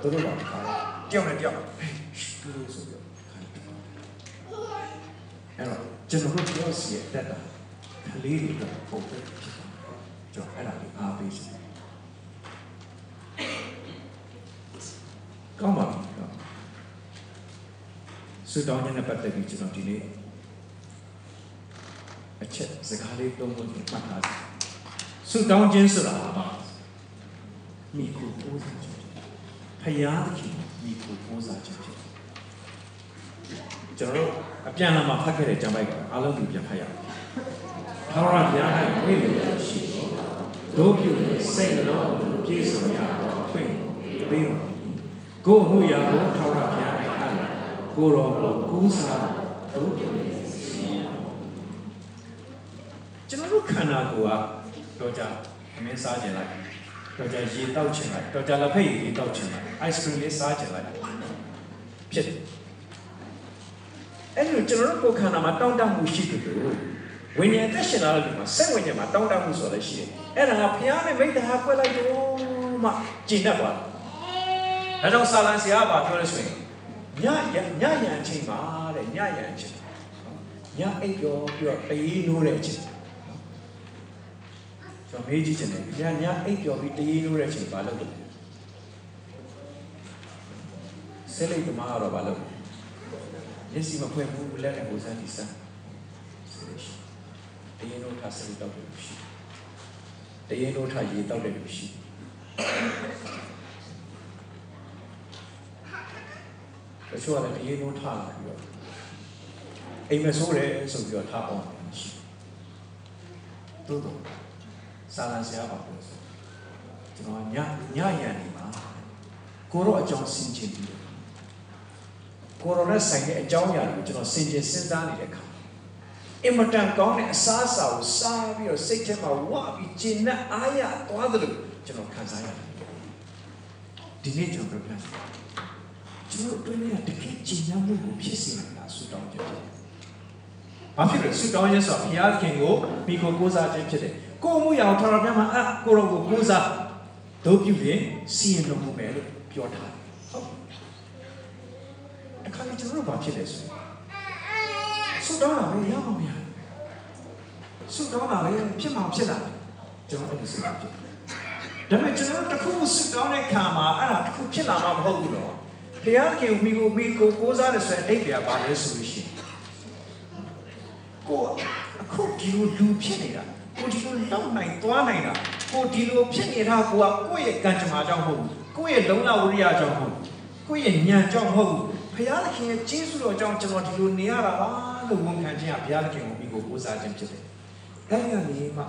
သူတို့ကခါကြောက်နေကြောက်သူတို့ဆိုပြောအဲ့တော့ကျွန်တော်တို့ပြောစီရတက်တာလေးတွေအတွက်ပုံပဲဖြစ်တယ် ကျွန်တော်အဲ့ဒါလေးအားပေးချင်တယ်ကောင်းပါပြီဆုတောင်းခြင်းနဲ့ပတ်သက်ပြီးကျွန်တော်ဒီနေ့အချက်စကားလေးသုံးခုမှတ်ထားတယ်ဆုတောင်းခြင်းဆိုတာပါမိကိုပိုးစားခြင်းဖယားခင်မိကိုပိုးစားခြင်းဖြစ်ကျွန်တော်တို့အပြန်လာမှာဖတ်ခဲ့တဲ့ကျမ်းပိုက်ကအားလုံးကိုပြန်ဖတ်ရအောင်ထာဝရဘုရား၌ဝိညာဉ်ရှိတော် ဒုပြုစိတ်တော်ပြည့်စုံရတော်ဖွင့်ပေးပါကိုမှုရာကိုထာဝရဘုရား၌အပ်ကိုတော်ကိုကူးစားဒုပြုကျွန်တော်တို့ခန္ဓာကိုယ်ကတော့ကြအမင်းစားကြလိုက်တော့ကြရေတောက်ချင်လိုက်တော့ကြလက်ဖက်ရေတောက်ချင်လိုက် ice cream လေးစားချင်လိုက်ဖြစ်တယ်အဲ့လိုကျွန်တော်တို့ကိုယ်ခန္ဓာမှာတောင့်တမှုရှိတယ်လို့ ဝိညာဉ်သက်ရှင်လာတဲ့လူမှာစိတ်ဝိညာဉ်မှာတောင့်တမှုဆိုလည်းရှိတယ်အဲ့ဒါကဘုရားနဲ့မိတ္တဟာခွဲလိုက်တော့မှကျင့်တတ်သွားတယ်ဒါကြောင့်ဆာလံဆရာကပြောလို့ဆိုရင်ညညညရန်ချိန်မှာတဲ့ညရန်ချိန်ညအိပ်ရောပြီးတော့အေးနိုးတဲ့အချိန်ကျွန်တော်မေးကြည့်ချင်တယ်ညညအိပ်ရောပြီးအေးနိုးတဲ့အချိန်ဘာလုပ်လဲဆဲလိတ်သမားကတော့ဘာလုပ်လဲမျက်စိမဖွင့်ဘူးလက်နဲ့ဟိုစမ်းဒီစမ်း တရင်တို့ထားစိတ်တောက်တယ်လို့ရှိတရင်တို့ထားရေတောက်တယ်လို့ရှိတချို့ကလည်းတရင်တို့ထားလာပြီးတော့အိမ်မဆိုးတယ်ဆိုပြီးတော့ထားအောင်ရှိတို့တော့စာလန်ဆရာပါပြောဆိုကျွန်တော်ညညရန်နေမှာကိုရောအကြောင်းဆင်ခြင်ပြီးကိုရိုနာဆိုင်တဲ့အကြောင်းအရာကိုကျွန်တော်စင်ကြင်စဉ်းစားနေတဲ့အခါ အင်မတန်ကောင်းတဲ့အစားအစာကိုစားပြီးတော့စိတ်ထဲမှာဝပြီးကျဉ်နဲ့အားရသွားသလိုကျွန်တော်ခံစားရတယ်ဒီနေ့ကျွန်တော်ပြောပြမယ်ကျွန်တော်တွင်းနေတာတကယ်ကျဉ်းမှုကိုဖြစ်စေတာဆူတောင်းကြတယ်ဘာဖြစ်လဲဆူတောင်းရဆိုဘုရားခင်ကိုမိကိုကိုးစားခြင်းဖြစ်တယ်ကိုမှုရအောင်ထာဝရဘုရားမှာအကိုရောကိုကိုးစားဒုပြုရင်စီရင်လို့မပဲလို့ပြောထားတယ်ဟုတ်အခါကျကျွန်တော်ဘာဖြစ်လဲဆိုဆူတောင်းတာမရအောင်မရ ဆုတောင်းတာပဲဖြစ်မှာဖြစ်လာကျွန်တော်အဲ့ဒီစိတ်ဖြစ်ဒါပေမဲ့ကျွန်တော်တို့တစ်ခုဆုတောင်းတဲ့ခါမှာအဲ့ဒါတစ်ခုဖြစ်လာမှာမဟုတ်ဘူးတော့ဘုရားခင်မိကိုမိကိုကိုးစားတယ်ဆိုရင်အိပ်ပြပါလဲဆိုလို့ရှိရင်ကိုအခုဒီလိုလူဖြစ်နေတာကိုဒီလိုလောက်နိုင်သွားနိုင်တာကိုဒီလိုဖြစ်နေတာကိုကကိုယ့်ရဲ့ကံကြမ္မာကြောင့်မဟုတ်ဘူးကိုယ့်ရဲ့လုံလဝရိယကြောင့်မဟုတ်ဘူးကိုယ့်ရဲ့ဉာဏ်ကြောင့်မဟုတ်ဘူးဘုရားသခင်ရဲ့ကျေးဇူးတော်ကြောင့်ကျွန်တော်ဒီလိုနေရတာပါလို့ဝန်ခံခြင်းကဘုရားသခင်ကိုမိကိုကိုးစားခြင်းဖြစ်တယ်။ အဲဒီကနေမှ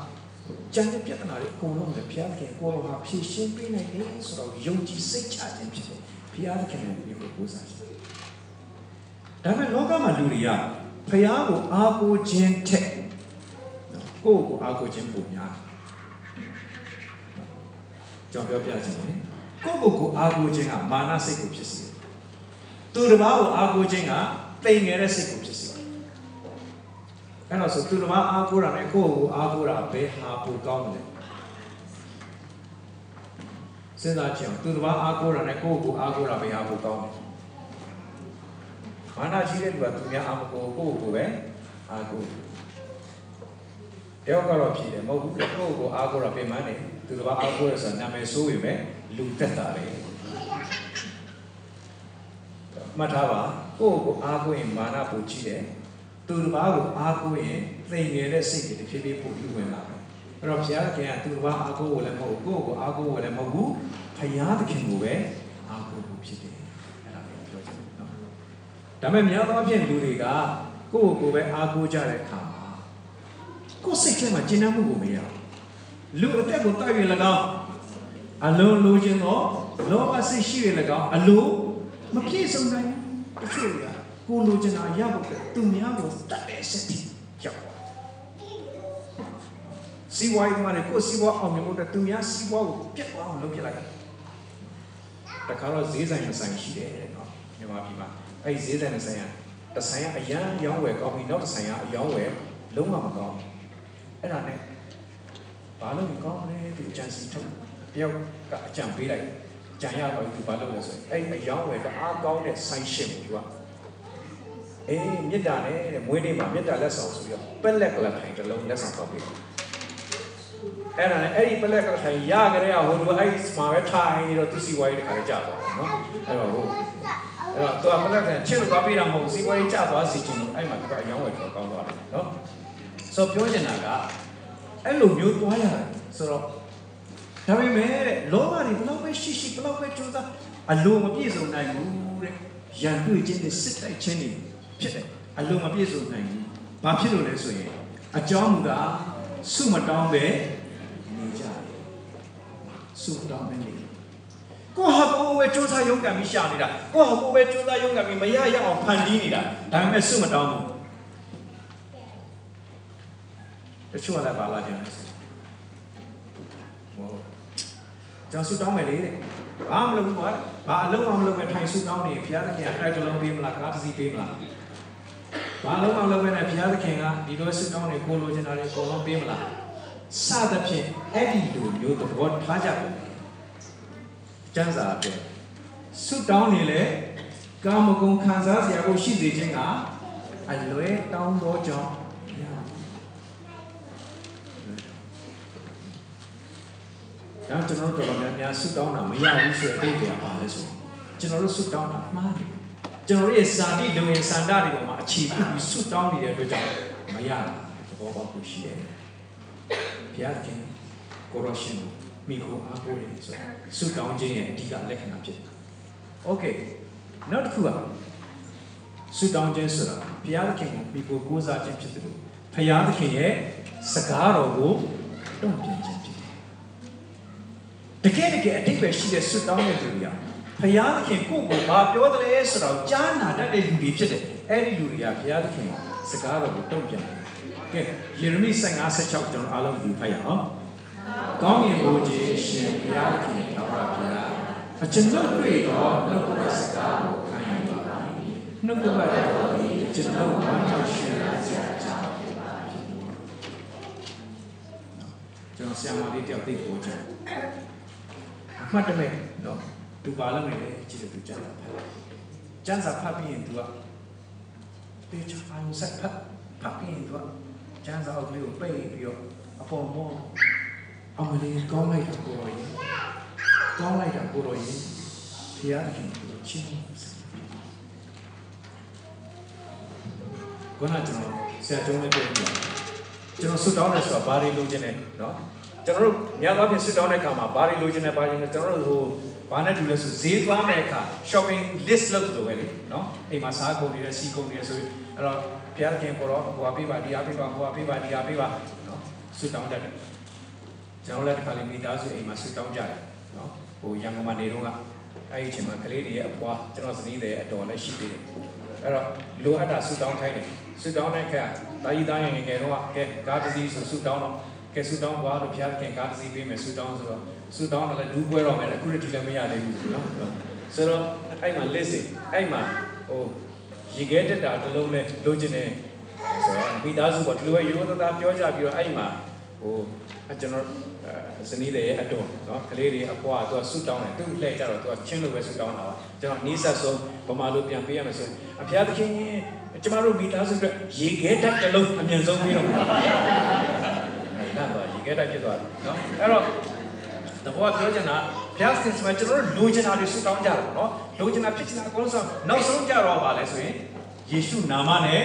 ကျန်တဲ့ပြဿနာတွေအကုန်လုံးလည်းဘုရားသခင်ကိုယ်တော်ဟာဖြေရှင်းပေးနိုင်တယ်ဆိုတော့ယုံကြည်စိတ်ချခြင်းဖြစ်တယ်။ဘုရားသခင်ကိုမိကိုကိုးစားခြင်း။ဒါပေမဲ့လောကမှာလူတွေကဘုရားကိုအားကိုးခြင်းထက်ကိုယ့်ကိုအားကိုးခြင်းပုံများကြောင်ပြောပြခြင်းလေကိုယ့်ကိုယ်ကိုအားကိုးခြင်းကမာနစိတ်ကိုဖြစ်စေတယ်။သူတစ်ပါးကိုအားကိုးခြင်းကတိမ်ငယ်တဲ့စိတ်ကိုဖြစ်စေတယ်။ အဲ့တော့ဆိုသူတစ်ပါးအားကိုးတာနဲ့ကိုယ့်ကိုအားကိုးတာဘယ်ဟာပိုကောင်းလဲ။စဉ်းစားကြည့်အောင်သူတစ်ပါးအားကိုးတာနဲ့ကိုယ့်ကိုအားကိုးတာဘယ်ဟာပိုကောင်းလဲ။မာနရှိတဲ့လူကသူများအားမကိုးကိုယ့်ကိုပဲအားကိုးတယောက်ကတော့ဖြစ်တယ်မဟုတ်ဘူးကိုယ့်ကိုအားကိုးတာပြင်မှန်းတယ်သူတစ်ပါးအားကိုးရဆိုနာမည်ဆိုးပေမဲ့လူတက်တာလေမှတ်ထားပါကိုယ့်ကိုအားကိုးရင်မာနပူကြည့်တယ် သူတစ်ပါးကိုအားကိုးရင်သိငယ်တဲ့စိတ်တွေတစ်ဖြည်းဖြည်းပို့ပြီးဝင်လာတယ်အဲ့တော့ဘုရားသခင်ကသူတစ်ပါးအားကိုးကိုလည်းမဟုတ်ဘူးကိုယ့်ကိုအားကိုးကိုလည်းမဟုတ်ဘူးဘုရားသခင်ကိုပဲအားကိုးဖို့ဖြစ်တယ်အဲ့ဒါကိုပြောချင်တယ်နော်ဒါပေမဲ့များသောအားဖြင့်လူတွေကကိုယ့်ကိုယ်ပဲအားကိုးကြတဲ့အခါမှာကိုယ်စိတ်ထဲမှာကျဉ်းနှံ့မှုကိုမရဘူးလူအသက်ကိုတိုက်ရ၎င်းအလုံးလိုချင်တော့လောဘစိတ်ရှိရ၎င်းအလိုမပြည့်စုံနိုင်ဘူးတချို့က ကိုလိုချင်တာရဖို့သူများကိုတတ်တဲ့စိတ်ရောက်သွားစီဝိုင်းမှာလည်းကိုစီဝါအောင်မြင်ဖို့သူများစီဝါကိုပြတ်သွားအောင်လုပ်ပြလိုက်တာတခါတော့ဈေးဆိုင်တစ်ဆိုင်ရှိတယ်နော်မြန်မာပြည်မှာအဲ့ဒီဈေးဆိုင်တစ်ဆိုင်ကတစ်ဆိုင်ကအရန်ရောင်းဝယ်ကောင်းပြီးနောက်တစ်ဆိုင်ကအရောင်းဝယ်လုံးဝမကောင်းအဲ့ဒါနဲ့ဘာလို့မကောင်းလဲဒီအကြံစီထုတ်တယောက်ကအကြံပေးလိုက်ကြံရတော့သူဘာလုပ်လဲဆိုရင်အဲ့အယောင်းဝယ်တအားကောင်းတဲ့ဆိုင်ရှင်ကိုသူက အေးမေတ္တာနဲ့တဲ့မွေးနေ့မှာမေတ္တာလက်ဆောင်ဆိုပြီးတော့ပက်လက်ကလထိုင်တစ်လုံးလက်ဆောင်တော့ပေးတယ်အဲ့ဒါနဲ့အဲ့ဒီပလက်ကထိုင်ရကြတဲ့ဟိုလိုအဲ့မှာပဲထိုင်နေတော့သူစီဝိုင်းတခါကြာသွားတယ်နော်အဲ့တော့ဟိုအဲ့တော့သူကပလက်ကန်ချစ်လို့သွားပေးတာမဟုတ်စီဝိုင်းကြာသွားစီချင်လို့အဲ့မှာသူကအယောင်းဝယ်တော့ကောင်းသွားတယ်နော်ဆိုပြောချင်တာကအဲ့လိုမျိုးသွားရတယ်ဆိုတော့ဒါပေမဲ့တဲ့လောဘတွေဘလောက်ပဲရှိရှိဘလောက်ပဲကြိုးစားအလိုမပြည့်စုံနိုင်ဘူးတဲ့ရန်တွေ့ခြင်းနဲ့စစ်တိုက်ခြင်းတွေ ဖြစ်တယ်အလိုမပြည့်စုံနိုင်ဘူးဘာဖြစ်လို့လဲဆိုရင်အကြောင်းကစုမတောင်းပဲနေကြတယ်စုမတောင်းပဲနေကိုဟာကိုပဲစူးစမ်းရုံးကန်ပြီးရှာနေတာကိုဟာကိုပဲစူးစမ်းရုံးကန်ပြီးမရရအောင်ဖန်တီးနေတာဒါပေမဲ့စုမတောင်းဘူးတချို့ကလည်းပါလာကြတယ်ဟောကျွန်တော်စုတောင်းမယ်လေတဲ့ဘာမလုပ်ဘူးကွာဘာအလုံးမလုပ်မဲ့ထိုင်စုတောင်းနေဘုရားသခင်ကအဲ့တလုံးပေးမလားကားတစ်စီးပေးမလား ဘာလုံးမလုပ်မဲ့ဘုရားသခင်ကဒီလိုစုတောင်းနေကိုလိုချင်တာတွေအကုန်လုံးပေးမလားစသဖြင့်အဲ့ဒီလိုမျိုးသဘောထားကြတယ်ကျမ်းစာအတွက်ဆုတောင်းနေလေကာမဂုဏ်ခံစားစရာကိုရှိစေခြင်းကအလွဲတောင်းသောကြောင့်ဒါကျွန်တော်တို့တော်တော်များများဆုတောင်းတာမရဘူးဆိုတဲ့အတိတ်ကပါလဲဆိုကျွန်တော်တို့ဆုတောင်းတာမှားတယ် ကျွန်တော်တို့ရဲ့စာတိလုံရင်စန္ဒတွေပေါ်မှာအခြေပြုပြီးဆုတောင်းနေတဲ့အတွက်ကြောင့်မရဘူးသဘောပေါက်လို့ရှိတယ်ဘုရားခင်ကိုရရှင်မိကိုအားကိုးတယ်ဆိုဆုတောင်းခြင်းရဲ့အဓိကလက္ခဏာဖြစ်တယ်။ Okay နောက်တစ်ခုကဆုတောင်းခြင်းဆိုတာဘုရားသခင်ကိုမိကိုကိုးစားခြင်းဖြစ်တယ်လို့ဘုရားသခင်ရဲ့စကားတော်ကိုတုံ့ပြန်ခြင်းဖြစ်တယ်။တကယ်တကယ်အတိတ်ပဲရှိတဲ့ဆုတောင်းတဲ့သူတွေက ဘုရားသခင်ကိုကိုဘာပြောတယ်လဲဆိုတော့ကြားနာတတ်တဲ့လူတွေဖြစ်တယ်။အဲ့ဒီလူတွေကဘုရားသခင်စကားတော်ကိုတုံ့ပြန်တယ်။ကဲယေရမိ15 16ကျွန်တော်အားလုံးဒီဖတ်ရအောင်။ကောင်းကင်ဘုရားရှင်ဘုရားခင်တော်ရဘုရားအကျွန်ုပ်တွေ့တော့နှုတ်ကပတ်စကားကိုခံယူပါ၏နှုတ်ကပတ်တော်ကိုကျွန်ုပ်ဝမ်းမြောက်ရှင်ရကြကြောင်းကျွန်တော်ဆရာမလေးတယောက်သိဖို့ချင်အမှတ်တမဲ့နော် သူပါလို့နေလေကြည့်လို့သူကြားတာဖတ်ကျန်းစာဖတ်ပြီးရင်သူကတေချာအောင်ဆက်ဖတ်ဖတ်ပြီးရင်သူကကျန်းစာအုပ်လေးကိုပိတ်ပြီးတော့အပေါ်မောအမလေးကောင်းလိုက်တာကိုရောရင်ကောင်းလိုက်တာကိုရောရင်ဘုရားခင်ကိုချင်းခုနကျွန်တော်ဆရာကျုံးလေးပြောပြကျွန်တော်ဆွတောင်းတယ်ဆိုတာဘာတွေလိုချင်လဲเนาะ ကျွန်တော်တို့များသောအားဖြင့် sit down တဲ့အခါမှာဘာတွေလိုချင်လဲဘာတွေလဲကျွန်တော်တို့ဟိုဘာနဲ့တူလဲဆိုဈေးသွားမဲ့အခါ shopping list လုပ်လို့ပဲလေနော်အိမ်မှာစားကုန်တွေလဲစီကုန်တွေလဲဆိုရင်အဲ့တော့ဘုရားခင်ကိုတော့ဟိုဟာပေးပါဒီဟာပေးပါဟိုဟာပေးပါဒီဟာပေးပါနော် sit down တက်တယ်ကျွန်တော်လည်းတစ်ခါလေးမိသားစုအိမ်မှာ sit down ကြတယ်နော်ဟိုရန်ကုန်မှာနေတော့ကအဲ့ဒီအချိန်မှာကလေးတွေရဲ့အပွားကျွန်တော်ဇနီးတွေအတော်လည်းရှိသေးတယ်အဲ့တော့လိုအပ်တာ sit down ထိုင်တယ် sit down တဲ့အခါတာကြီးသားရင်ငယ်တော့ကဲကားတစ်စီးဆို sit down တော့ ကဲဆွတောင်းပွားလို့ဖျားခင်ကားတစ်စီးပေးမယ်ဆွတောင်းဆိုတော့ဆွတောင်းတော့လည်းဒူးပွဲတော့မယ်အခုတည်းလည်းမရသေးဘူးနော်ဆိုတော့အဲ့မှာ list အဲ့မှာဟိုရေခဲတက်တာတစ်လုံးနဲ့လိုချင်တယ်ဆိုတော့မိသားစုကဒီလိုရိုးသားသားပြောကြပြီးတော့အဲ့မှာဟိုကျွန်တော်ဇနီးတွေရဲ့အတော်နော်ကလေးတွေအပွားသူကဆူတောင်းတယ်သူ့လှည့်ကြတော့သူကချင်းလို့ပဲဆူတောင်းတာပါကျွန်တော်နီးဆက်ဆုံးဗမာလိုပြန်ပေးရမယ်ဆိုအဖျားသခင်ကျမတို့မိသားစုအတွက်ရေခဲတက်တစ်လုံးအမြင့်ဆုံးပြီးတော့အဲ့ဒါတော့ရေ ခဲတက်ဖြစ်သွားတယ်နော်အဲ့တော့တဘောပြောချင်တာဘုရားရှင်စမကျွန်တော်တို့လိုချင်တာတွေဆူတောင်းကြတာနော်လိုချင်တာဖြစ်ချင်တာအကုန်လုံးနောက်ဆုံးကြတော့ပါလဲဆိုရင်ယေရှုနာမနဲ့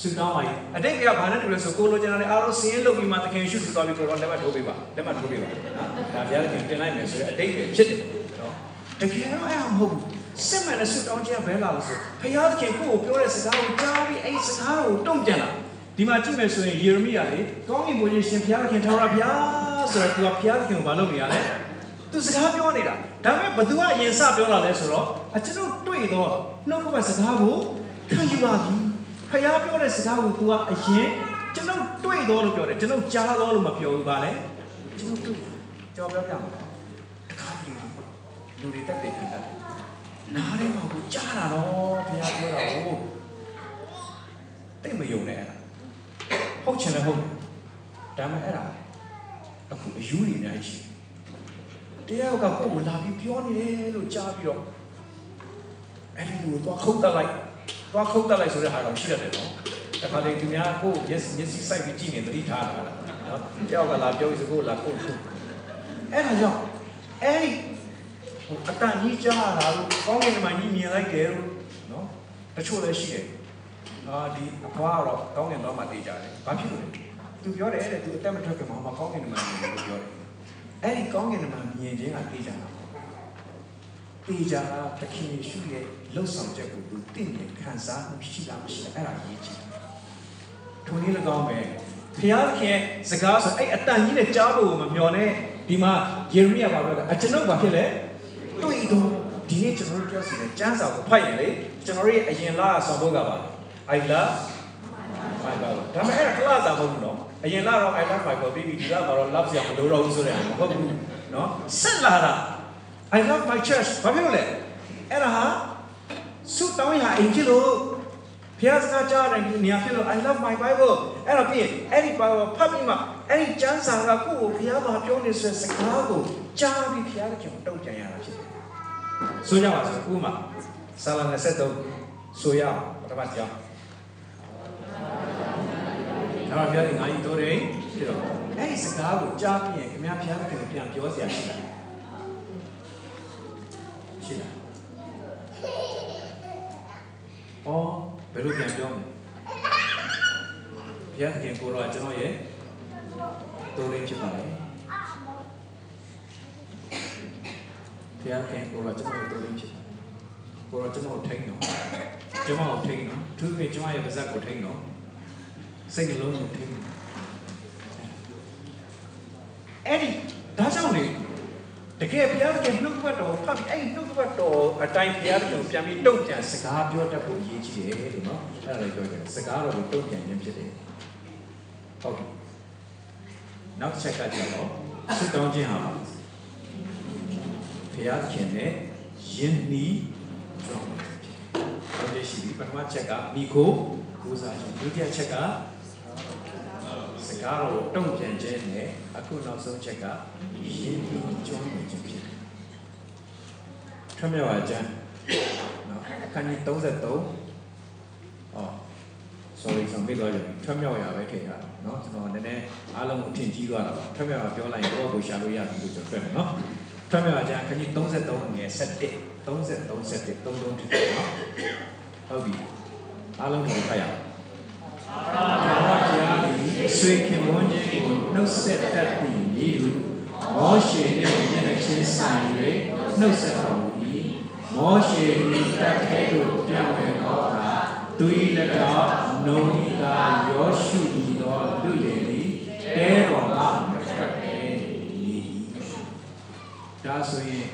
ဆူတောင်းပါရင်အတိတ်ကဘာနဲ့တူလဲဆိုကိုလိုချင်တာလည်းအားလုံးစင်းလုပ်ပြီးမှသခင်ရှုဆူတောင်းပြီးကိုတော့လက်မထိုးပေးပါလက်မထိုးပေးပါနော်ဒါဘုရားခင်တင်လိုက်မယ်ဆိုရင်အတိတ်ကဖြစ်တယ်နော်တကယ်တော့အဲ့မဟုတ်ဘူးစစ်မှန်တဲ့ဆူတောင်းခြင်းဘယ်လာလို့ဆိုဘုရားသခင်ကိုကိုပြောတဲ့စကားကိုကြားပြီးအဲ့စကားကိုတုံ့ပြန်လာ ဒီမှာကြည့်မယ်ဆိုရင်ယေရမိကလေကောင်းကင်ဘုရားရှင်ဘုရားခင်ထာဝရဘုရားဆိုတော့သူကဘုရားခင်ကိုမလုပ်နေရလဲသူစကားပြောနေတာဒါပေမဲ့ဘသူကအရင်စပြောလာလဲဆိုတော့အကျွန်ုပ်တွေ့တော့နှုတ်ကပတ်စကားကိုခံယူပါပြီဖျားပြောတဲ့စကားကို तू ကအရင်ကျွန်တော်တွေ့တော့လို့ပြောတယ်ကျွန်တော်ကြားတော့လို့မပြောဘူးပါလေကျွန်တော်တွေ့ကြော်ပြောပြမှာတခါတည်းလူတွေတက်တယ်ခံတယ်နားထဲမှာကိုကြားတာတော့ဖျားပြောတာကိုတိတ်မယုံနဲ့အဲ့ဒါ ဟုတ်ချင်လည်းဟုတ်ဒါမှအဲ့ဒါအခုအယူတွေအများကြီးရှိတရားကကိုယ်လာပြီးပြောနေတယ်လို့ကြားပြီးတော့အဲ့ဒီလူကိုသွားခုတ်တက်လိုက်သွားခုတ်တက်လိုက်ဆိုတဲ့ဟာတော့ရှိရတယ်နော်တခါလေသူများကိုမျက်မျက်စိစိုက်ပြီးကြည့်နေသတိထားတာနော်တယောက်ကလာပြောစကိုလာခုတ်ခုတ်အဲ့ဒါကြောင့်အဲ့ဒီအတန်ကြီးကြားတာလို့ကောင်းကင်မှာကြီးမြင်လိုက်တယ်လို့နော်တချို့လည်းရှိတယ် အာဒီအဖွားတော့ကောင်းကင်တော့မှသိကြတယ်ဘာဖြစ်လို့လဲသူပြောတယ်တဲ့သူအတက်မထွက်ကမှမကောင်းကင်မှာမြင်တယ်လို့ပြောတယ်အဲ့ဒီကောင်းကင်မှာမြင်ခြင်းကသိကြတာတေချာသခင်ယေရှုရဲ့လှုပ်ဆောင်ချက်ကိုသူသိနေခံစားမှုရှိလားမရှိလားအဲ့ဒါရေးကြည့်ထိုနည်း၎င်းပဲဖျားခင်စကားဆိုအဲ့အတန်ကြီးနဲ့ကြားဖို့မမျှော်နဲ့ဒီမှာယေရမိယပါပြောတာအကျွန်ုပ်ဘာဖြစ်လဲတွေ့တော့ဒီနေ့ကျွန်တော်တို့ပြောစီတဲ့ကျမ်းစာကိုဖတ်ရင်လေကျွန်တော်ရဲ့အရင်လားဆောင်ဖို့ကပါ I love my Bible ဒါပေမဲ့အဲ့ဒါကလာစာမဟုတ်ဘူးနော်အရင်လားတော့ I love my Bible ပြီးပြီဒီလားမှာတော့ love စရာမလိုတော့ဘူးဆိုတဲ့မဟုတ်ဘူးနော်ဆက်လာတာ I love my church ဘာဖြစ်လို့လဲအဲ့ဒါဟာဆုတောင်းရအိမ်ဖြစ်လို့ဘုရားစကားကြားတယ်နေရာဖြစ်လို့ I love my Bible အဲ့တော့ပြီးရင်အဲ့ဒီ Bible ဖတ်ပြီးမှအဲ့ဒီကျမ်းစာကကိုယ့်ကိုဘုရားဘာပြောနေဆိုတဲ့စကားကိုကြားပြီးဘုရားကကျွန်တော်တုံ့ပြန်ရတာဖြစ်တယ်ဆိုကြပါစို့ဥပမာဆာလ23ဆိုရအောင်ပထမကြောင်း ဒါတော့ပြောရင်ငါကြီးတို့တယ်ဖြစ်တော့အဲ့ဒီစကားကိုကြားပြီးရင်ခင်ဗျားဘုရားကပြန်ပြောစရာရှိတယ်ရှိလားအော်ဘယ်လိုပြန်ပြောမလဲဘုရားခင်ကိုတော့ကျွန်တော်ရဲ့တိုးရင်းဖြစ်ပါလေဘုရားခင်ကိုတော့ကျွန်တော်ရဲ့တိုးရင်းဖြစ်ကိုတော့ကျွန်တော်ထိန်းတော့ကျွန်တော်ထိန်းတော့သူကကျွန်တော်ရဲ့ပါဇက်ကိုထိန်းတော့ စိတ်နှလုံးကိုထိန်းအဲ့ဒီဒါကြောင့်လေတကယ်ဘုရားကနှုတ်ကပတ်တော်ဖတ်ပြီးအဲ့နှုတ်ကပတ်တော်အတိုင်းဘုရားကပြန်ပြီးတုံ့ပြန်စကားပြောတတ်ဖို့ရည်ကြီးတယ်လို့နော်အဲ့ဒါလည်းပြောကြတယ်စကားတော်ကိုတုံ့ပြန်ခြင်းဖြစ်တယ်ဟုတ်ကဲ့နောက်ချက်ကကြတော့ဆုတောင်းခြင်းဟာဘုရားခင်နဲ့ယဉ်နီးကြောင်းဖြစ်တယ်။ဟုတ်တယ်ရှိပြီပထမချက်ကမိခိုကိုးစားခြင်းဒုတိယချက်ကစ ကားတော်တုံ့ပြန်ခြင်းနဲ့အခုနောက်ဆုံးချက်ကယဉ်နီးကြောင်းခြင်းဖြစ်တယ်။ထွမြောက်အကျမ်းနော်အခန်းကြီး33အော် sorry ဆောင်ပြသွားကြပြီထွမြောက်ရပဲထင်တာနော်ကျွန်တော်နည်းနည်းအားလုံးအထင်ကြီးသွားတာပါထွမြောက်ပြောလိုက်ရင်တော့ကိုရှာလို့ရတယ်လို့ကျွန်တော်ပြောမယ်နော်ထွမြောက်အကျမ်းအခန်းကြီး33ငယ်7 33 7 33ထင်တယ်နော်ဟုတ်ပြီအားလုံးကိုဖတ်ရအောင် ဘာဝတရားဒီဆွေခင်မွန်းခြင်းကိုနှုတ်ဆက်တတ်ပြီးဤလူမောရှေနှင့်မျက်နှာချင်းဆိုင်၍နှုတ်ဆက်တော်မူ၏မောရှေသည်တက်ခဲသို့ပြောင်းလဲသောအခါသူ၏လက်တော်နုံဤသာယောရှုဤသောလူလေသည်တဲတော်မှမထွက်ပဲနေ၏ဒါဆိုရင်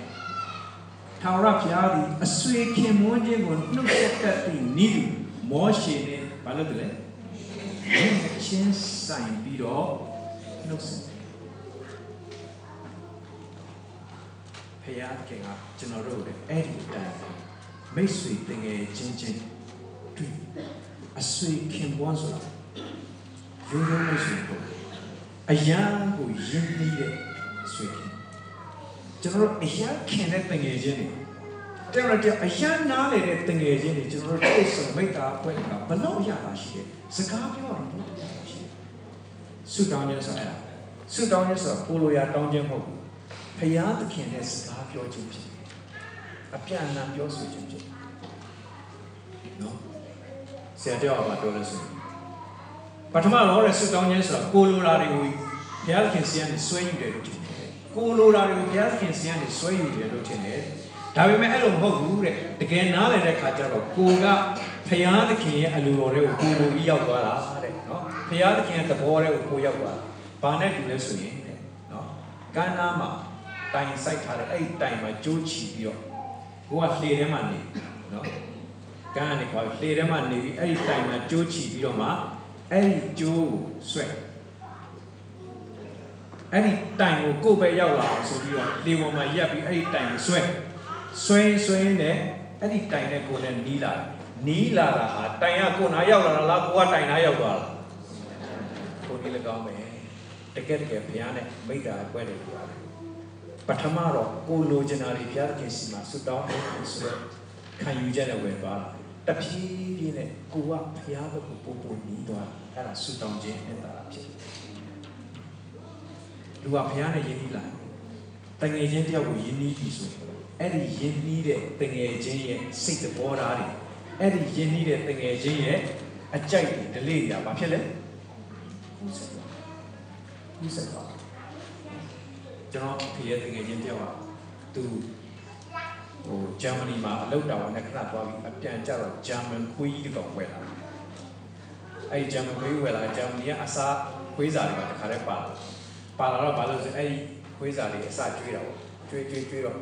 ထာဝရဘုရားသည်အဆွေခင်မွန်းခြင်းကိုနှုတ်ဆက်တတ်သည့်ဤလူမောရှေနှင့်ဘာလို့လဲ ချင်းဆိုင်ပြီးတော့နှုတ်ဆက်ဖယားခင်ကကျွန်တော်တို့လည်းအဲ့ဒီအတိုင်းမိတ်ဆွေတင်ငယ်ချင်းချင်းတွေ့အဆွေခင်ပွားဆိုတာရိုးရိုးမိတ်ဆွေပေါ့အရန်ကိုယဉ်နှီးတဲ့အဆွေခင်ကျွန်တော်တို့အရန်ခင်တဲ့တင်ငယ်ချင်းတွေ တဲ့ရတဲ့အရန်နားလေတဲ့တင်ငယ်ချင်းတွေကျွန်တော်တို့တိတ်ဆုံမိတ္တာပွဲကဘလို့ရပါရှိတယ်စကားပြောတော့ဘလို့ရပါရှိတယ်ဆုတောင်းခြင်းဆိုတာဆုတောင်းခြင်းဆိုတာကိုလိုရာတောင်းခြင်းမဟုတ်ဘူးဖယားသခင်နဲ့စကားပြောခြင်းဖြစ်တယ်အပြန်အလှန်ပြောဆိုခြင်းဖြစ်တယ်နော်ဆရာပြောပါပြောလို့ဆိုရင်ပထမတော့ရဆုတောင်းခြင်းဆိုတာကိုလိုရာတွေကိုဘုရားသခင်စီကနေဆွဲယူတယ်လို့ထင်တယ်ကိုလိုရာတွေကိုဘုရားသခင်စီကနေဆွဲယူတယ်လို့ထင်တယ် ဒါပေမဲ့အဲ့လိုမဟုတ်ဘူးတဲ့တကယ်နားလည်တဲ့ခါကျတော့ကိုကဖယားသခင်ရဲ့အလိုတော်တွေကိုကိုလိုပြီးရောက်သွားတာတဲ့နော်ဖယားသခင်ရဲ့သဘောတွေကိုကိုရောက်သွားဘာနဲ့တူလဲဆိုရင်တဲ့နော်ကမ်းနားမှာတိုင်စိုက်ထားတဲ့အဲ့ဒီတိုင်မှာကြိုးချီပြီးတော့ကိုကလှေထဲမှာနေနော်ကမ်းကနေခေါ်လှေထဲမှာနေပြီးအဲ့ဒီတိုင်မှာကြိုးချီပြီးတော့မှအဲ့ဒီကြိုးကိုဆွဲအဲ့ဒီတိုင်ကိုကိုယ်ပဲရောက်လာအောင်ဆိုပြီးတော့လေပေါ်မှာရက်ပြီးအဲ့ဒီတိုင်ကိုဆွဲ ဆွဲဆွဲနဲ့အဲ့ဒီတိုင်နဲ့ကိုယ်နဲ့နီးလာနီးလာတာဟာတိုင်ကကိုယ်နာရောက်လာတာလားကိုကတိုင်နာရောက်သွားတာကိုဒီလည်းကောင်းပဲတကယ်တကယ်ဘုရားနဲ့မိတ္တာအကွဲတယ်ပြောတယ်ပထမတော့ကိုလိုချင်တာတွေဘုရားသခင်စီမှာဆွတောင်းဖို့ဆိုတော့ခံယူချက်နဲ့ဝင်သွားတာတဖြည်းဖြည်းနဲ့ကိုကဘုရားဘက်ကိုပို့ပို့နီးသွားအဲ့ဒါဆူတောင်းခြင်းနဲ့တာဖြစ်တယ်လူကဘုရားနဲ့ယဉ်နီးလာတငယ်ချင်းတယောက်ကိုယဉ်နီးပြီဆို အဲ့ဒီယဉ်နီးတဲ့တငယ်ချင်းရဲ့စိတ်သဘောထားတွေအဲ့ဒီယဉ်နီးတဲ့တငယ်ချင်းရဲ့အကြိုက်တွေဒလေးတွေကဘာဖြစ်လဲဥစ္စာဥစ္စာကျွန်တော်ဖေရဲ့တငယ်ချင်းတယောက်ကသူဟိုဂျာမနီမှာအလုပ်တော်နဲ့ခဏသွားပြီးအပြန်ကြတော့ဂျာမန်ခွေးကြီးကောင်ဝယ်လာအဲ့ဒီဂျာမန်ခွေးဝယ်လာဂျာမနီကအစားခွေးစာတွေကတခါတည်းပါလာပါလာတော့ဘာလို့ဆိုအဲ့ဒီခွေးစာတွေအစကျွေးတာပေါ့ကျွေးကျွေးကျွေးတော့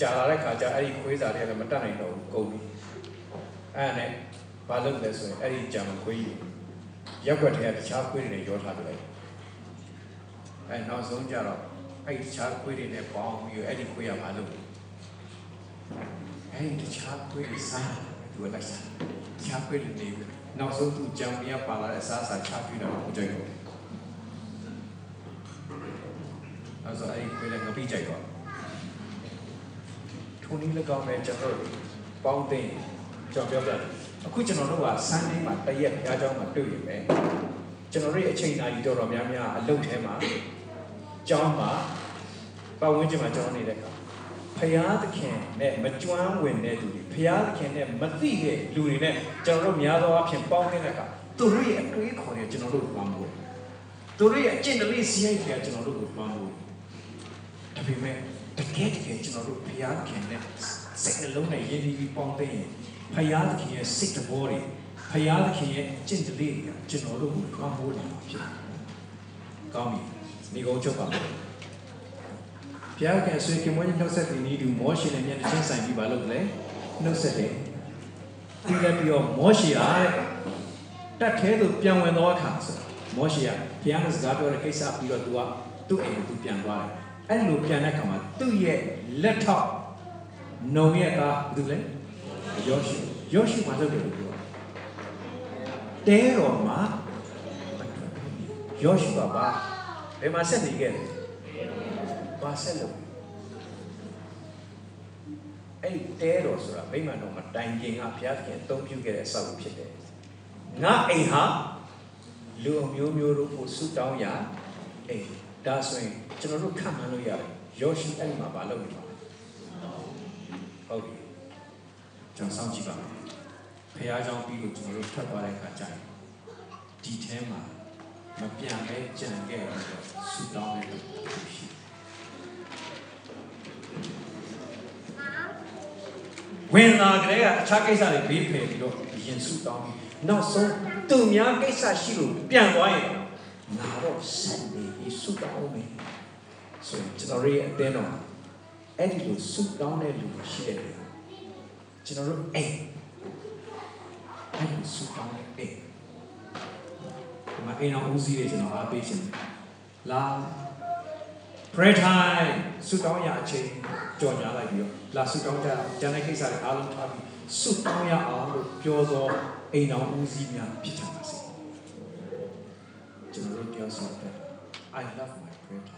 ကြာလာတဲ့ခါကျအဲ့ဒီခွေးစာတွေကလည်းမတက်နိုင်တော့ဘူးကုန်ပြီအဲ့ဒါနဲ့ဘာလုပ်လဲဆိုရင်အဲ့ဒီဂျာမန်ခွေးကြီးရက်ွက်ထဲကတခြားခွေးတွေနဲ့ရောထားပြလိုက်အဲနောက်ဆုံးကျတော့အဲ့ဒီတခြားခွေးတွေနဲ့ပေါင်းပြီးအဲ့ဒီခွေးကဘာလုပ်လဲအဲ့ဒီတခြားခွေးတွေစားသူကလိုက်စားတခြားခွေးတွေနေနောက်ဆုံးသူဂျာမနီကပါလာတဲ့အစားအစာချပြတာကိုကြိုက်တော့အဲ့ဆိုအဲ့ဒီခွေးလည်းငပိကြိုက်တော့ ထုံနည်း၎င်းပဲကျွန်တော်တို့ပေါင်းသိကျွန်တော်ပြောပြတယ်အခုကျွန်တော်တို့ကဆန်းနေမှာတရက်ဘုရားကျောင်းမှာတွေ့ရမယ်ကျွန်တော်တို့ရဲ့အချိန်နာရီတော်တော်များများအလုပ်ထဲမှာကျောင်းမှာပတ်ဝန်းကျင်မှာကျောင်းနေတဲ့အခါဖရာသခင်နဲ့မကျွမ်းဝင်တဲ့သူတွေဖရာသခင်နဲ့မသိတဲ့လူတွေနဲ့ကျွန်တော်တို့များသောအားဖြင့်ပေါင်းနေတဲ့အခါသူတို့ရဲ့အတွေးခေါ်တွေကျွန်တော်တို့ကိုပန်းဖို့သူတို့ရဲ့အကျင့်တလေးစီးရိုက်တွေကျွန်တော်တို့ကိုပန်းဖို့ဒါပေမဲ့ တကယ်တကယ်ကျွန်တော်တို့ဖရာသခင်နဲ့စိတ်နှလုံးနဲ့ယဉ်ကျေးပြီးပေါင်းသိရင်ဖရာသခင်ရဲ့စိတ်တဘောတွေဖရာသခင်ရဲ့အကျင့်တလေးတွေကျွန်တော်တို့ကိုပန်းဖို့လာဖြစ်တယ်။ကောင်းပြီ။ဒီကုန်းချုပ်ပါမယ်။ဘုရားကဆွေကမွေးနှုတ်ဆက်တဲ့ဤသူမောရှေနဲ့မျက်နှာချင်းဆိုင်ပြီးပါလို့လေနှုတ်ဆက်တယ်ပြီးလည်းပြီးတော့မောရှေဟာတက်ထဲသို့ပြန်ဝင်သောအခါဆိုမောရှေကဘုရားနဲ့စကားပြောတဲ့ကိစ္စပြီးတော့သူကသူ့အိမ်ကိုသူပြန်သွားတယ် အဲ့လိုပြန်တဲ့အခါမှာသူ့ရဲ့လက်ထောက်နှုံရဲ့ကားဘာလဲယောရှုယောရှုဘာလုပ်တယ်လို့ပြောတဲတော်မှာယောရှုကပါဘယ်မှာဆက်နေခဲ့လဲဘာဆက်လို့အဲ့တဲတော်ဆိုတာဗိမာန်တော်မှာတိုင်ကျင်ကဘုရားသခင်အသုံးပြုခဲ့တဲ့အဆောက်အဦဖြစ်တယ်ငါအိမ်ဟာလူအမျိုးမျိုးတို့ကိုဆုတောင်းရအိမ် ဒါဆိုရင်ကျွန်တော်တို့ခံမှန်းလို့ရတယ်ယောရှုအဲ့ဒီမှာဘာလုပ်နေပါလဲဟုတ်ပြီကျွန်တော်စောင့်ကြည့်ပါမယ်ဘုရားကြောင့်ပြီးလို့ကျွန်တော်တို့ထွက်သွားတဲ့အခါကျရင်ဒီထဲမှာမပြန်ပဲကြံခဲ့ရတော့ဆုတောင်းတဲ့လူရှိဝင်လာကြတဲ့အခြားကိစ္စတွေဘေးဖယ်ပြီးတော့ရင်ဆုတောင်းပြီးနောက်ဆုံးသူများကိစ္စရှိလို့ပြန်သွားရင် ငါတော့ဆက်နေပြီးဆုတောင်းမယ်ဆိုရင်ကျွန်တော်ရဲ့အတင်းတော်အဲ့ဒီလိုဆုတောင်းတဲ့လူရှိတယ်ကျွန်တော်တို့အိမ်အဲ့ဒီဆုတောင်းတဲ့အိမ်ဒီမှာအိမ်အောင်ဦးစီးတွေကျွန်တော်အားပေးခြင်းလာ pray time ဆုတောင်းရအချိန်ကြော်ညာလိုက်ပြီးတော့လာဆုတောင်းကြကျန်တဲ့ကိစ္စတွေအားလုံးထားပြီးဆုတောင်းရအောင်လို့ပြောသောအိမ်တော်ဦးစီးများဖြစ်ကြပါစေ ကျွန်တော်တို့ပြောဆိုတဲ့ I love my prayer time